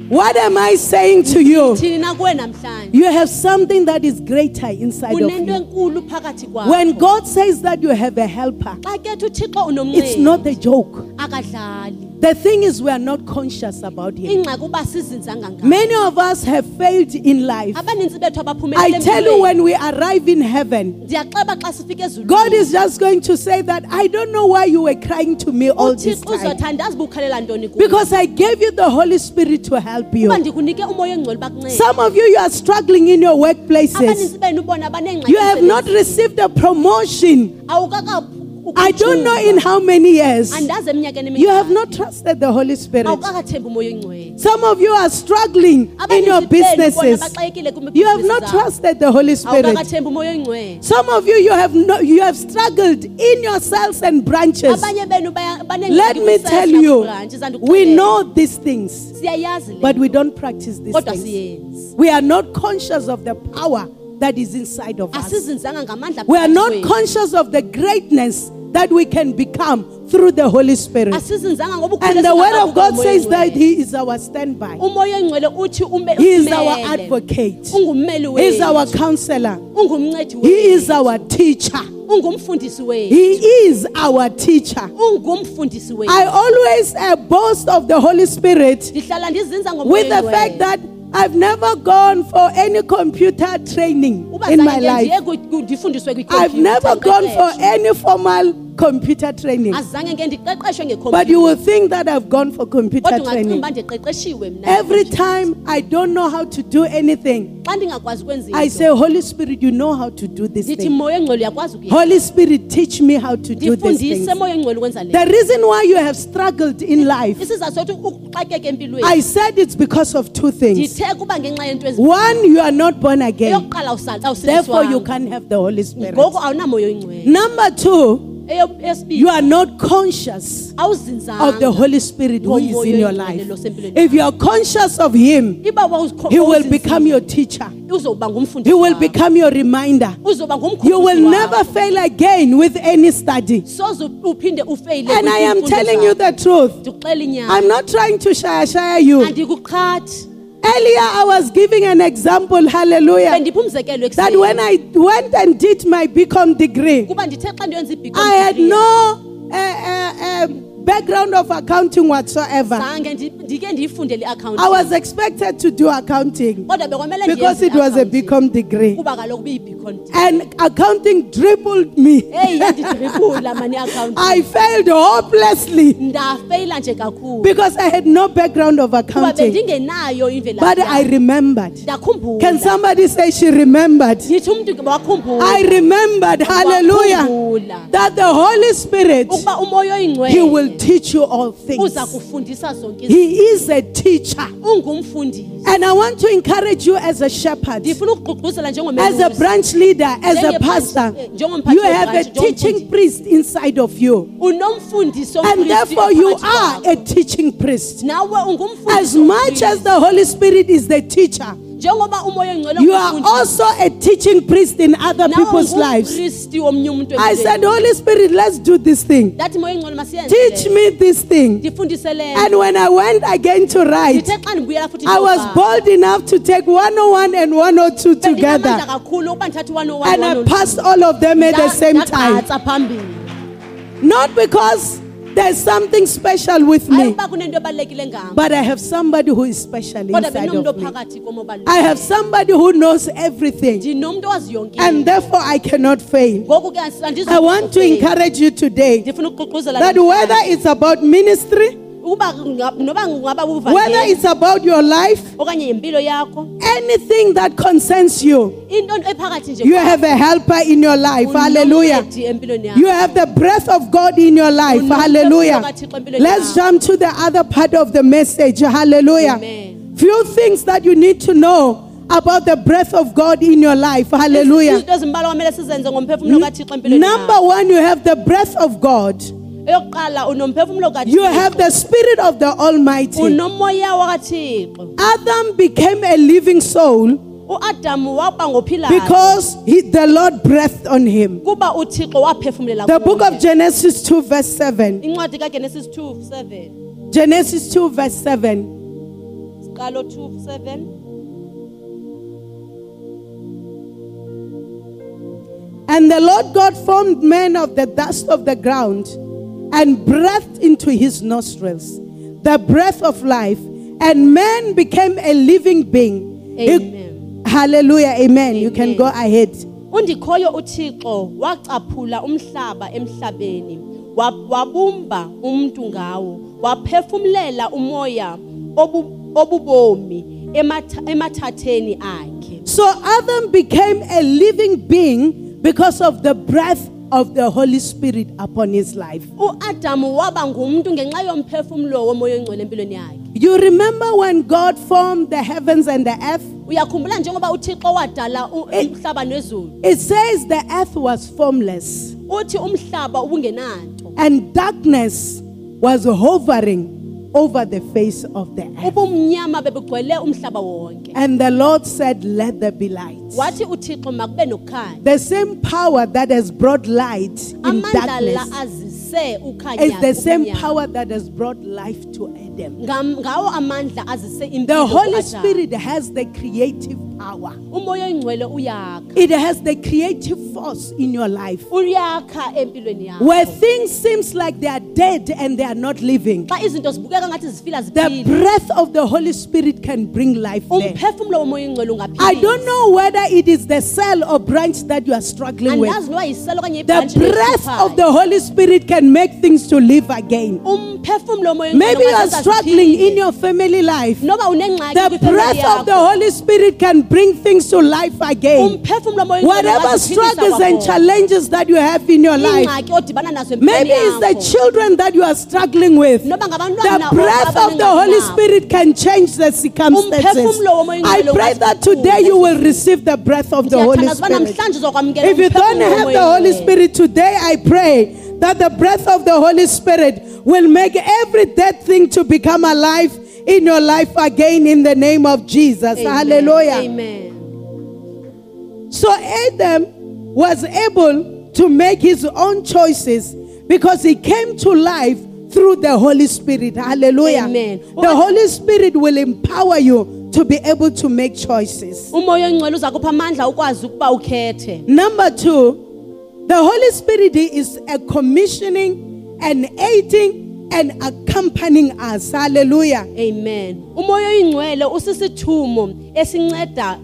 What am I saying to you? thini na kuwe namhlanje You have something that is greater inside of you. enkulu phakathi kwakho When God says that you have a helper, xa kethe uthixo it's not a joke. The thing is, we are not conscious about Him. ingxaki uba sizinzanga ngalo Many of us have failed in life. I tell you, when we arrive in heaven, ndiyaxeba xa sifika ezulwini God is just going to say that I don't know why you were crying to me all this time. uzothandaza uba ukhalela ntoni kuwe. Because I gave you the Holy Spirit to help you. uba ndikunike umoya engcwele bakuncede Some of you, you are struggling in your workplaces. abanintsi benu bona baneengxaki You have not received a promotion. I don't know in how many years. You have not trusted the Holy Spirit. awukakathembi umoya oyingcwele Some of you are struggling in your businesses. You have not trusted the Holy Spirit. awukakathembi umoya oyingcwele Some of you, you have no, you have struggled in your cells and branches. abanye benu baya- baneengxaki Let me tell you, we know these things, but we don't practice these things. We are not conscious of the power that is inside of us. We are not conscious of the greatness that we can become through the Holy Spirit. And the word of God says that. He is our standby. umoya oyingcwele uthi ume- He is our advocate. He is our counselor. He is our teacher. He is our teacher. I always uh, boast of the Holy Spirit ndihlala ndizinza ngomoya with the fact that I've never gone for any computer training in my life. ndiye ku- ku- ndifundiswe I've never gone for any formal computer training. azange ke ndiqeqeshwe But you will think that I've gone for computer training. uba ndiqeqeshiwe mna Every time I don't know how to do anything, xa ndingakwazi ukwenza I say, Holy Spirit, you know how to do this thing. moya engcwele uyakwazi ukuyenza. Holy Spirit, teach me how to do these ndifundise things. moya engcwele ukwenza le The reason why you have struggled in life, isizathu sokuthi uxakeke empilweni I said it's because of two things. ndithe kuba ngenxa yento ezi One, you are not born again. Therefore, you can't have the Holy Spirit. ngoku awunamoya oyingcwele Number two, you are not conscious of the Holy Spirit who is in your life. If you are conscious of Him, He will become your teacher. He will become your reminder. You will never fail again with any study. soze uphinde ufeyile And I am telling you the truth. I'm not trying to shy shy you. Earlier, I was giving an example, hallelujah, that when I went and did my BCom degree, kuba ndithe xa ndiyenza ibhiko I had no uh, uh, um, background of accounting whatsoever. zange ndi- ndike ndiyifundele I was expected to do accounting because it was a. BCom degree. kuba kaloku biyibhikon And accounting dribbled me. eyi yandidribula mani iakhawunti <laughs> I failed hopelessly ndafeyila nje kakhulu because I had no background of accounting. But I remembered. Can somebody say she remembered? ndithi umntu wakhumbula I remembered, hallelujah, that the Holy Spirit, He will teach you all things. uza kufundisa zonke izinto He is a teacher. And I want to encourage you as a shepherd, as a branch leader, as a pastor. eh, You have a teaching priest inside of you. And therefore, you are a teaching priest. As much as the Holy Spirit is the teacher, njengoba umoya oyingcwele you are also a teaching priest in other people's lives. ungumpristi womnye umuntu I said, Holy Spirit, let's do this thing. ndathi moya oyingcwele masiyenze Teach me this thing. And when I went again to write, ndithe xa ndibuyela futhi I was bold enough to take 101 and 102 Bendinamandla together. kakhulu ukuba ndithathe one oh And I oh passed all of them at the same time. Not because there's something special with me, ukuba kunento ebalulekile ngam but I have somebody who is special inside of me. I have somebody who knows everything. ndinomntu owazi yonke And therefore, I cannot fail. ngoku ke andizi- I want to encourage you today that whether it's about ministry, ukuba nga- noba ngaba whether it's about your life, okanye yimpilo yakho anything that concerns you, into ephakathi nje you have a helper in your life. Hallelujah. You have the breath of God in your life. Hallelujah. Let's jump to the other part of the message. Hallelujah. Amen. Few things that you need to know about the breath of God in your life. Hallelujah. izinto ezimbalwa kwamele sizenze ngomphefumulo kathixo empilweni Number one, you have the breath of God. You have the spirit of the Almighty. Adam became a living soul uadamu waba ngophilayo because he, the Lord breathed on him. kuba uthixo waphefumulela The book of. Genesis 2, verse 7. incwadi 2 7 Genesis 2, verse 7. 2 7 And the Lord God formed man of the dust of the ground and breathed into his nostrils the breath of life, and man became a living being. He- Amen. hallelujah, amen. You can go ahead. undikhoyo uthixo wacaphula umhlaba emhlabeni wabumba umuntu ngawo waphefumlela umoya obubomi emathatheni akhe So Adam became a living being because of the breath of the Holy Spirit upon his life. uadamu waba ngumntu ngenxa yomphefumulo womoya oyingcwele empilweni yakhe You remember when God formed the heavens and the earth? uyakhumbula njengoba uthixo wadala u- umhlaba nezulu It says the earth was formless uthi umhlaba ubungenanto and darkness was hovering over the face of the earth. ubumnyama bebugcwele umhlaba wonke And the Lord said, Let there be light. wathi uthixo makube nokukhanya The same power that has brought light in darkness is the same power that has brought life to Adam. Ngam- ngawo amandla azise The Holy. Spirit has the creative power. umoya oyingcwele uyakha It has the creative force in your life. uyakha empilweni yakho Where things seems like they are dead and they are not living. xa izinto zibukeka ngathi zifila The breath of the Holy Spirit can bring life there. umphefumulo womoya oyingcwele I don't know whether it is the cell or branch that you are struggling with. andazi noba yiselo okanye The breath of the Holy Spirit can make things to live again. umphefumulo womoya oyingcwele Maybe you are struggling in your family life. The breath of the Holy Spirit can bring things to life again. umphefumulo womoya oyingcwele Whatever struggles and challenges that you have in your life, ingxaki odibana nazo empilweni maybe it's the children that you are struggling with. The breath of the Holy Spirit can change the circumstances. I pray that today you will receive the breath of the Holy Spirit. If you don't have the Holy. Spirit today, I pray that the breath of the Holy Spirit will make every dead thing to become alive in your life again in the name of Jesus. Amen. Hallelujah. Amen. So Adam was able to make his own choices because he came to life through the Holy Spirit. Hallelujah. Amen. The Holy Spirit will empower you to be able to make choices. umoya oyingcwele uza kupha amandla ukwazi ukuba ukhethe Number two, the Holy Spirit is a commissioning and aiding and accompanying us. Hallelujah. amen umoya oyingcwele usisithumo esinceda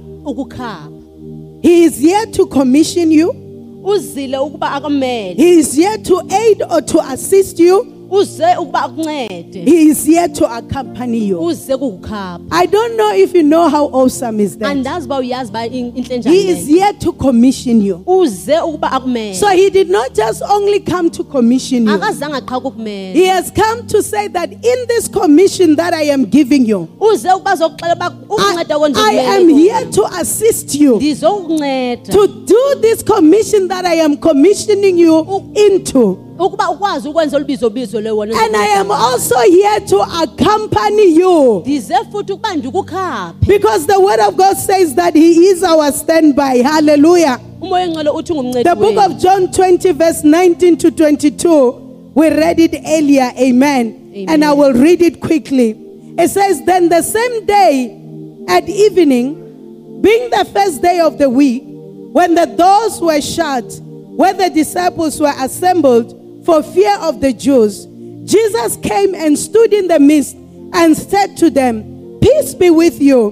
He is here to commission you. uzile ukuba akumele He is here to aid or to assist you. Uze ukuba akuncede He is here to accompany you. uze kukukhapha I don't know if you know how awesome is that. andazi uba uyazi uba in- inhle He is njani here to commission you. uze ukuba akumele So he did not just only come to commission you. akazange qha He has come to say that in this commission that I am giving you, uze ukuba azokuxela uba ukunceda I, I am here to assist you ndizokunceda to do this commission that I am commissioning you into. Ukuba ukwazi ukwenza olubizo-bizo lewona And I am also here to accompany you. ndize futhi ukuba ndikukhaphe Because the word of God says that He is our standby. Hallelujah. umoya engcwele uthi ngumncedi The book of John 20, verse 19 to 22, we read it earlier. Amen. Amen. And I will read it quickly. It says, Then the same day at evening, being the first day of the week, when the doors were shut, where the disciples were assembled for fear of the Jews, Jesus came and stood in the midst and said to them, Peace be with you.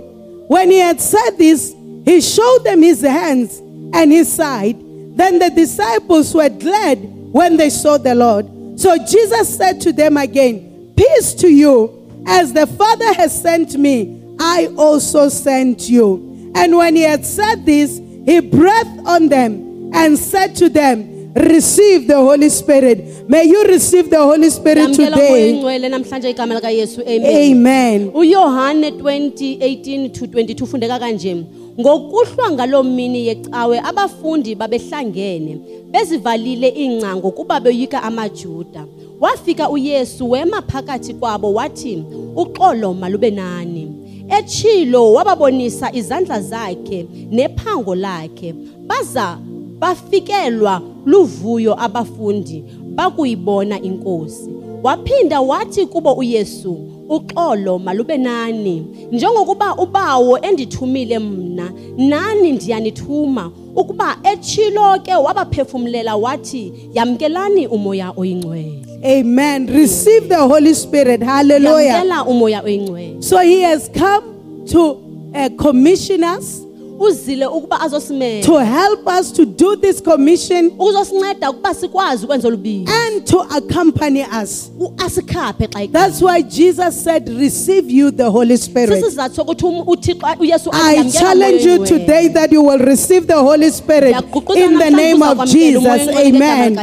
When he had said this, he showed them his hands and his side. Then the disciples were glad when they saw the Lord. So Jesus said to them again, Peace to you. As the Father has sent me, I also sent you. And when he had said this, he breathed on them and said to them, Receive the Holy Spirit. May you receive the Holy Spirit Yamkela umoya today. engcwele namhlanje igama likayesu amen Amen. uyohane 2018 to 22 ufundeka kanje ngokuhlwa ngaloo mini yecawe abafundi babehlangene bezivalile iingcango kuba beyoyika amajuda wafika uyesu wema phakathi kwabo wathi uxolo malube nani etshilo wababonisa izandla zakhe nephango lakhe baza bafikelwa luvuyo abafundi bakuyibona inkosi waphinda wathi kubo uyesu uxolo malube nani njengokuba ubawo endithumile mna nani ndiyanithuma ukuba etshilo ke wabaphefumlela wathi yamkelani umoya oyingcwele Amen. Receive the Holy Spirit. Hallelujah. yamkela umoya oyingcwele So he has come to uh, commission us, uzile ukuba azosimela to help us to do this commission, ukuba sikwazi ukwenza olubizo and to accompany us. Asikhaphe xa. That's why Jesus said, Receive you the Holy Spirit. sisizathu sokuthi um- uthixo uyesu I challenge you today that you will receive the Holy Spirit in the name of Jesus. Amen.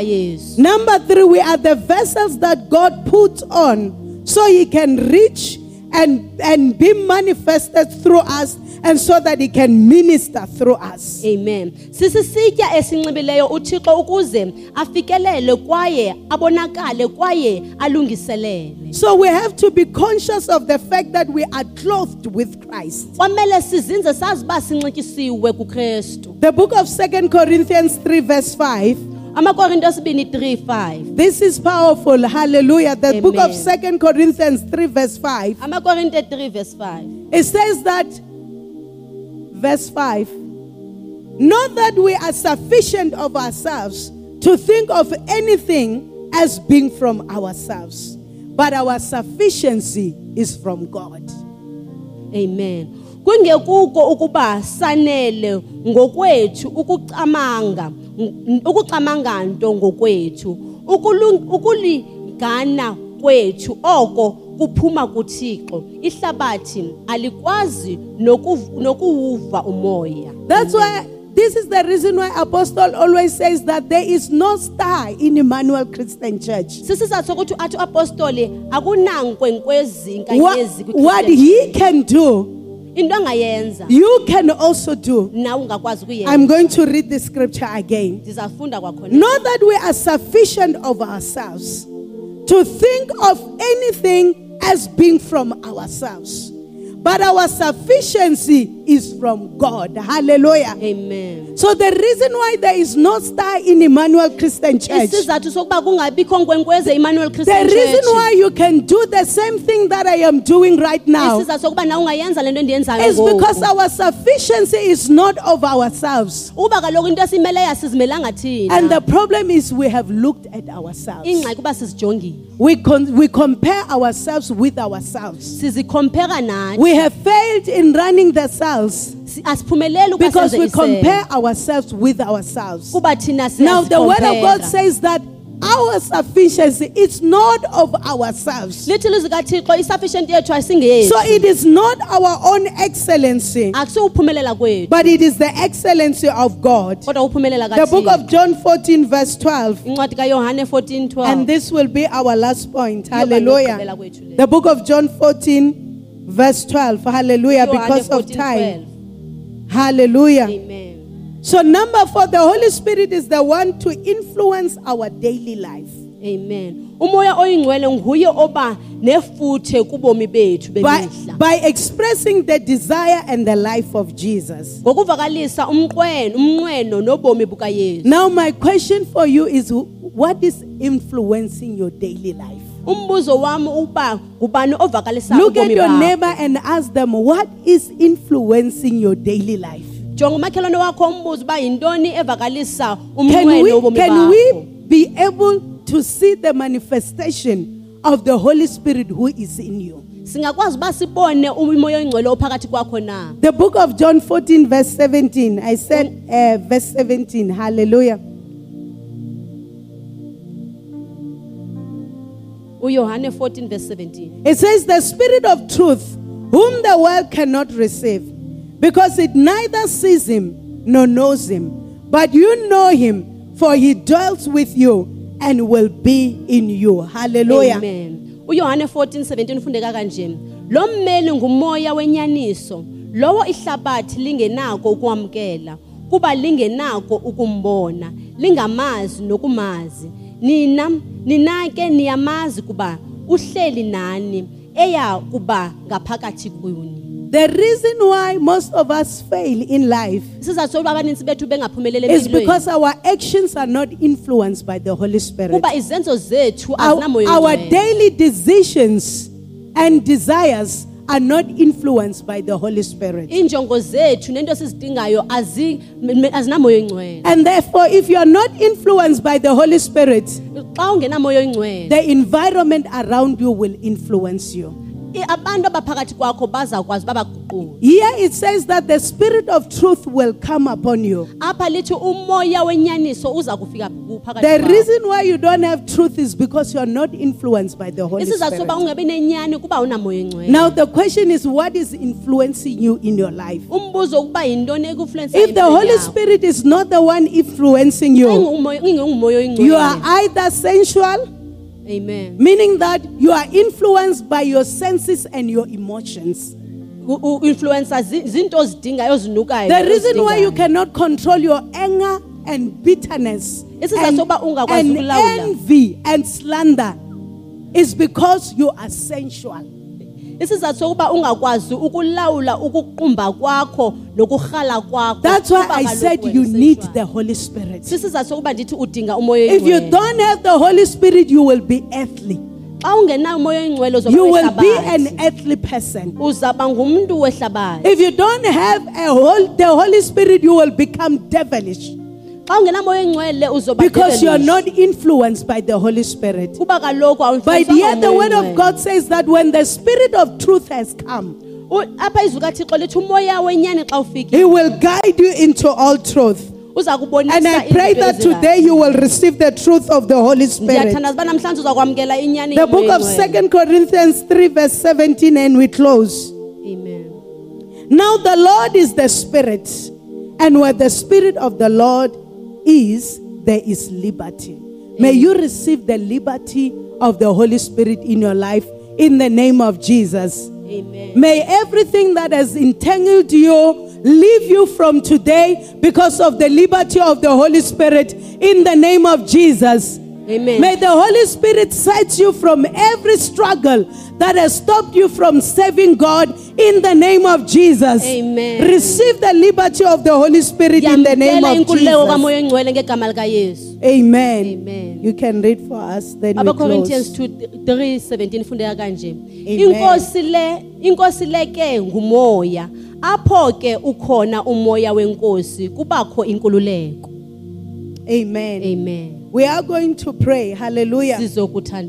Number three, we are the vessels that God puts on so He can reach and, and be manifested through us and so that He can minister through us. amen sisisitya esinxibileyo uthixo ukuze afikelele kwaye abonakale kwaye alungiselele So we have to be conscious of the fact that we are clothed with Christ. kwamele sizinze sazi uba sinxityisiwe kukristu The book of Second Corinthians 3, verse 5. amakorinto esibini 3 5 This is powerful. Hallelujah. The book of Amen. Second Corinthians 3, verse 5. amakorinto 3 verse 5 It says that, verse 5, not that we are sufficient of ourselves to think of anything as being from ourselves, but our sufficiency is from God. amen kungekuko ukuba sanele ngokwethu ukucamanga ukucamanga nto ngokwethu ukulingana kwethu oko kuphuma kuthixo ihlabathi alikwazi nokuwuva umoya That's why this is the reason why Apostle always says that there is no star in Emmanuel Christian Church. sisizathu sokuthi athi uapostoli akunankwenkwezi What, nkanyezi what he can do, into angayenza you can also do. nawe ungakwazi ukuyenza I'm going to read the scripture again. ndizafunda kwakhona Not that we are sufficient of ourselves to think of anything as being from ourselves, but our sufficiency is from God. Hallelujah. amen So the reason why there is no star in Emmanuel Christian Church, the isizathu sokuba kungabikho nkwenkweze emmanuel christian reason why you can do the same thing that I am doing right now isizathu sokuba nawe ungayenza le nto endiyenzayo is because our sufficiency is not of ourselves. uba kaloku into esimeleyo asizimelanga And the problem is we have looked at ourselves. ingxaki uba sizijongile We, con- we compare ourselves with ourselves. We have failed in running the cells Si- asiphumeleli ukuba because we compare ourselves with ourselves. Now, the word of God says that our sufficiency is not of ourselves. lithi lizwi kathixo isufficient yethu ayisingeyethu So it is not our own excellency, but it is the excellency of God. The book of John 14, verse 12. incwadi kayohane 14 12 And this will be our last point. Hallelujah. nokugqibela kwethu le. The book of John 14, verse 12. Hallelujah. Because of time. 12. Hallelujah. amen So, number four, the Holy Spirit is the one to influence our daily life amen umoya oyingcwele nguye oba nefuthe kubomi bethu by, by expressing the desire and the life of Jesus. ngokuvakalisa umnqweno umnqweno nobomi bukayesu Now, my question for you is what is influencing your daily life? Umbuzo wami uba ngubani ovakalisa Look at your neighbor and ask them, what is influencing your daily life? jonga umakhelwane wakho umbuzo uba yintoni evakalisa Can we, wobomi can we bakho be able to see the manifestation of the Holy Spirit who is in you? singakwazi uba sibone umoya oyingcwele ophakathi kwakho na The book of John 14, verse 17. I said uh, verse 17. Hallelujah. Uyohane 14 verse 17 It says, The Spirit of truth, whom the world cannot receive, because it neither sees him nor knows him. But you know him, for he dwells with you and will be in you. Hallelujah. amen uyohane 14 17 ufundeka kanje lo mmeli ngumoya wenyaniso lowo ihlabathi lingenako ukwamkela kuba lingenako ukumbona lingamazi nokumazi nina nina ke niyamazi kuba uhleli nani eya kuba ngaphakathi kuni The reason why most of us fail in life isizathu sokuba abaninzi bethu bengaphumeleli is because our actions are not influenced by the Holy Spirit. kuba izenzo zethu Our, azinamoya our daily decisions and desires are not influenced by the Holy Spirit. injongo zethu nento sizidingayo azi- m- m- azinamoya oyingcwele And therefore, if you are not influenced by the Holy Spirit, xa ungenamoya oyingcwele the environment around you will influence you. I- abantu abaphakathi kwakho bazawukwazi babaguqule Here it says that the Spirit of truth will come upon you. apha lithi umoya wenyaniso uza kufika phakathi The reason why you don't have truth is because you are not influenced by the Holy Spirit. ungabi nenyani kuba unamoya oyingcwele Now, the question is what is influencing you in your life? umbuzo ukuba yintoni ekufluensa If the Holy Spirit is not the one influencing you, you are either sensual, amen meaning that you are influenced by your senses and your emotions. U- u- influencer zi- zinto ozidingayo ozinukayo The reason why you cannot control your anger and bitterness Isizathu and, ungakwazi and ukulawula. envy and slander is because you are sensual. Isizathu sokuba ungakwazi ukulawula ukuqumba kwakho nokurhala kwakho That's why I said you need the Holy Spirit. sisizathu sokuba ndithi udinga umoya If you don't have the Holy Spirit, you will be earthly. xa ungenayo umoya oyingcwele uzoba You will be an earthly person. uzaba ngumntu wehlabathi If you don't have a whole, the Holy Spirit, you will become devilish xa ungenamoya oyingcwele uzoba because you are not influenced by the Holy Spirit. But yet, the word of. God says that when the Spirit of truth has come, U- apha izwi kathixo lithi umoya wenyani xa ufike He will guide you into all truth. And I pray that today you will receive the truth of the Holy Spirit. ndiyathandaza uba namhlanje uza kwamkela inyani The book of oyingcwele. Second Corinthians 3, verse 17, and we close. Amen. Now the Lord is the Spirit, and where the Spirit of the Lord is, there is liberty. May you receive the liberty of the Holy Spirit in your life in the name of Jesus. Amen. May everything that has entangled you leave you from today because of the liberty of the Holy Spirit in the name of Jesus. Amen. May the Holy Spirit set you from every struggle that has stopped you from serving God in the name of Jesus. Amen. Receive the liberty of the Holy Spirit in the name of Jesus. kamoya oyingcwele ngegama likayesu Amen. Amen. You can read for us, then we abacorinthians close. 2 3:17 ifundeka kanje inkosi le inkosi leke ngumoya apho ke ukhona umoya wenkosi kubakho inkululeko Amen. amen We are going to pray. Hallelujah.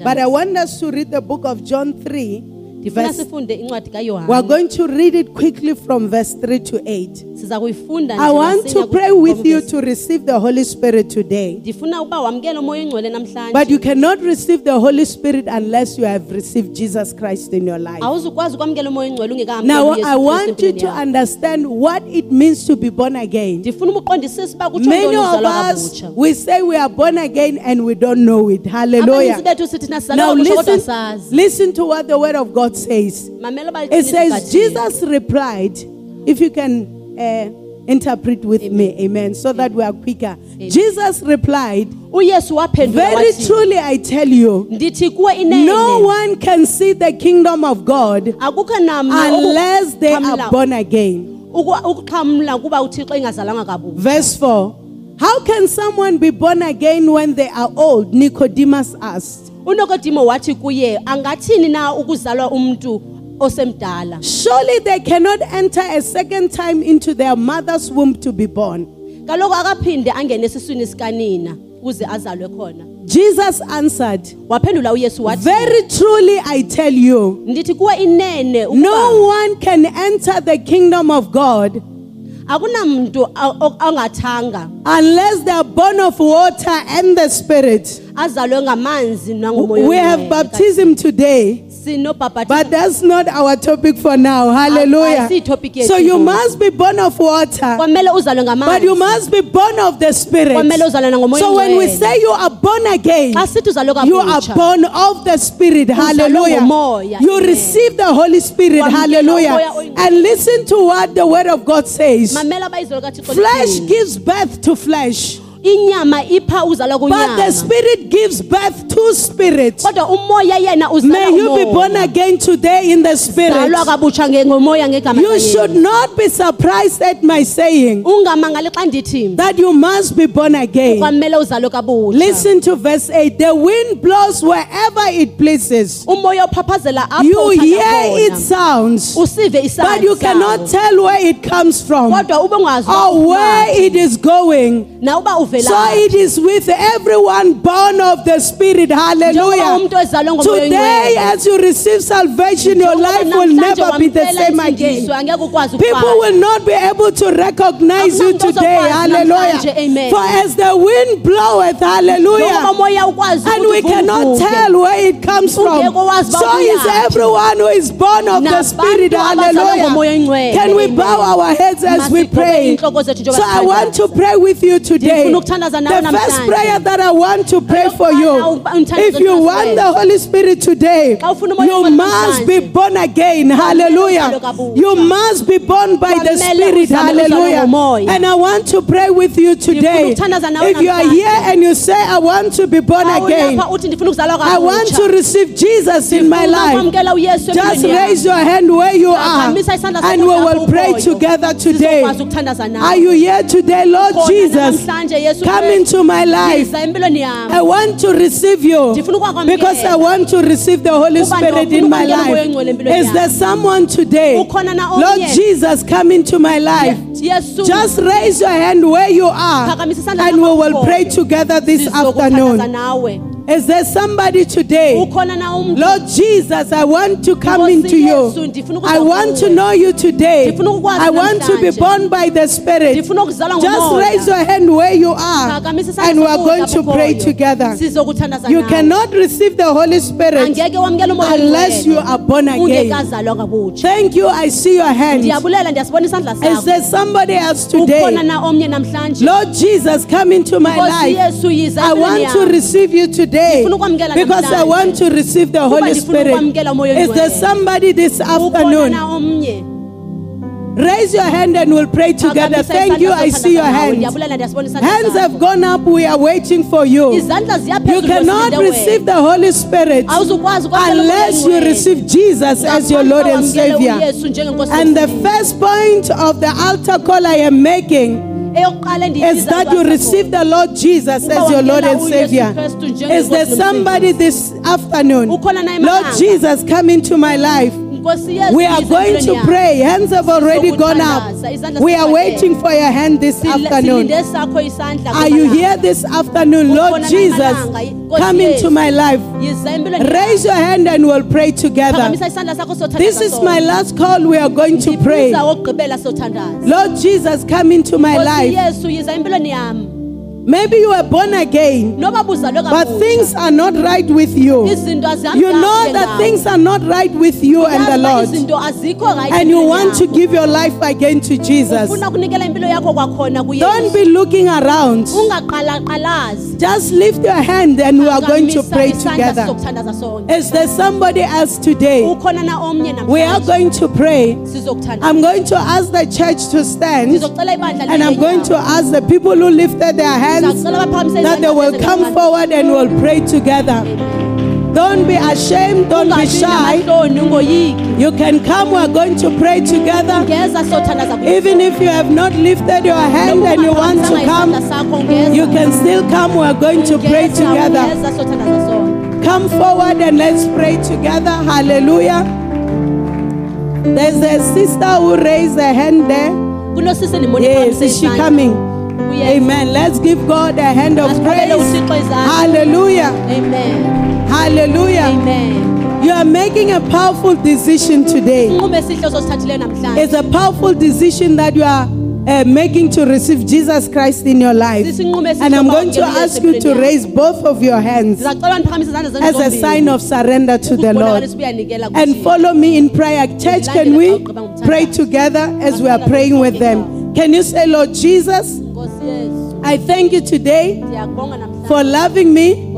But I want us to read the book of John 3. Verse, we are going to read it quickly from verse 3 to 8. I want to pray with you to receive the Holy Spirit today. ndifuna ukuba wamkele umoya oyingcwele namhlanje But you cannot receive the Holy Spirit unless you have received Jesus Christ in your life. awuzukwazi ukwamkela umoya oyingcwele Now, I want you to understand what it means to be born again. ndifuna ubuqondisisa uba kutsho Many of us, we say we are born again and we don't know it. Hallelujah. bethu sithi thina Now, sizalwa kabutsha kodwa listen, listen to what the word of God says. It says. Jesus replied, if you can uh, interpret with me, amen, so that we are quicker. Jesus replied, Very truly I tell you, ndithi kuwe inene no one can see the kingdom of God unless they are born again. uku- ukuxhamla kuba uthixo engazalanga kabutsha Verse 4 How can someone be born again when they are old? Nicodemus asked. Unokodimo wathi kuye angathini na ukuzalwa umntu osemdala Surely they cannot enter a second time into their mother's womb to be born. kaloku akaphinde angene esiswini sikanina ukuze azalwe khona Jesus answered, waphendula uyesu wathi Very truly I tell you, ndithi kuwe inene no one can enter the kingdom of God akunamntu a- o- angathanga unless they are born of water and the Spirit. Azalwe ngamanzi nangomoya We have baptism today. But that's not our topic for now. Ah, Hallelujah. topic yethu So you must be born of water, but you must be born of the Spirit. kwamele uzalwe nangomoya So when we say you are born again, xa sithi uzalwe you are born of the Spirit. Hallelujah. You receive the Holy Spirit. Hallelujah. And listen to what the Word of God says. mamela bayizolo kathixo Flesh gives birth to flesh, inyama ipha uzalwa but the Spirit gives birth to spirit. kodwa umoya yena May you be born again today in the Spirit. kabutsha ngomoya ngegama You should not be surprised at my saying ungamangali xa ndithi that you must be born again. kwamele uzalwe kabutsha Listen to verse 8. The wind blows wherever it pleases. umoya uphaphazela apho You hear its khona. sounds, usive but you cannot tell where it comes from kodwa ube ungazi or where it is going. na uba So it is with everyone born of the Spirit. Hallelujah. umuntu ezalwe ngomoya Today, as you receive salvation, your life will never be the same again. insindiso, angeke ukwazi People will not be able to recognize you today. Hallelujah. For as the wind bloweth, hallelujah. And we cannot tell where it comes from. Ungeke wazi uba So is everyone who is born of the Spirit. Hallelujah. Can we bow our heads as we pray? inhloko zethu njengoba So I want to pray with you today. The first prayer that I want to pray for you. If you want the Holy Spirit today, Xa ufuna umoya you must be born again. Hallelujah. You must be born by the Spirit. Hallelujah. And I want to pray with you today. If you are here and you say, I want to be born again, ulapha uthi ndifuna ukuzalwa I want to receive Jesus in my life. Just raise your hand where you are and we will pray together today. Sizokwazi ukuthandaza nawe. Are you here today, Lord Jesus? Come into my life. Yiza empilweni yami. I want to receive you because I want to receive the Holy Spirit in my life. Is there someone today? Lord? Jesus, come into my life. Just raise your hand where you are and we will pray together this afternoon. Is there somebody today? ukhona na umntu Lord Jesus, I want to come into you. I want to know you today. I want to be born by the Spirit. Just raise your hand where you are and we are going to pray together. You cannot receive the Holy Spirit angeke wamkela umoya unless you are born again. Thank you. I see your hand. ndiyabulela ndiyasibona isandla Is there somebody else today? na omnye namhlanje Lord Jesus, come into my life. I want to receive you today Ukwamkela because I want to receive the Holy Spirit. Is there somebody this afternoon? Raise your hand and we'll pray together. Thank you. I see your hands. Ndiyabulela, ndiyasibona isandla Hands have gone up. We are waiting for you. You cannot receive the Holy Spirit unless you receive Jesus as your Lord and Savior. And the first point of the altar call I am making is that you receive the Lord Jesus as your Lord and Savior. Is there somebody this afternoon? Lord. Jesus, come into my life. We are going to pray. Hands have already gone up. We are waiting for your hand this afternoon. silinde sakho isandla Are you here this afternoon? Lord Jesus, come into my life. Raise your hand and we'll pray together. Phakamisa isandla sakho sothandaza This is my last call. We are going to pray. Ndibiza wokugqibela sothandaza Lord Jesus, come into my life. Maybe you were born again, but things are not right with you. You know that things are not right with you and the Lord. izinto azikho right And you want to give your life again to Jesus. ufuna ukunikela impilo yakho kwakhona kuyesu Don't be looking around. Just lift your hand and we are going to pray together. Is there somebody else today? ukhona na omnye We are going to pray. I'm going to ask the church to stand and I'm going to ask the people who lifted their hands That they will come forward and we'll pray together. Don't be ashamed, don't be shy. You can come, we're going to pray together. ngeza sothandaza kuYesu. Even if you have not lifted your hand and you want to come, isandla sakho, ungeza. you can still come. We're going to pray together. ungeza sothandaza sonke. Come forward and let's pray together. Hallelujah. There's a sister who raised her hand there. Yes, is she coming? Amen. Let's give God a hand of praise. Hallelujah. Amen. Hallelujah. Amen. You are making a powerful decision today. Inqumo esihle ososithathileyo namhlanje. It's a powerful decision that you are uh, making to receive Jesus Christ in your life. And I'm going to ask you to raise both of your hands Ndizacela niphakamise izandla zenu as a sign of surrender to the Lord. And follow me in prayer. Church, can we pray together as we are praying with them? Can you say, Lord Jesus, I thank you today for loving me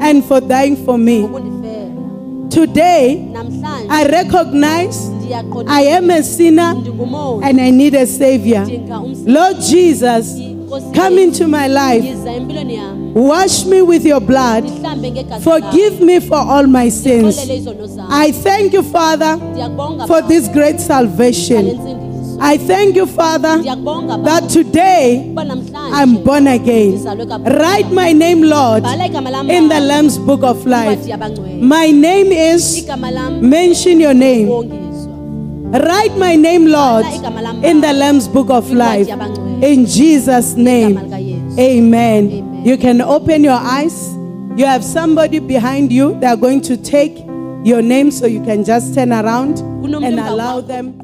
and for dying for me. Today, I recognize I am a sinner and I need a Savior. Lord Jesus, come into my life. yiza empilweni yami. Wash me with your blood. Forgive me for all my sins. Ndikholele izono zami. I thank you, Father, for this great salvation. I thank you, Father, that today I'm born again. Write my name, Lord, Bhala igama lam in the Lamb's book of life. My name is, mention your name. Write my name, Lord, Bhala igama lam in the Lamb's book of life. In Jesus' name. Amen. You can open your eyes. You have somebody behind you. They are going to take your name so you can just turn around and allow them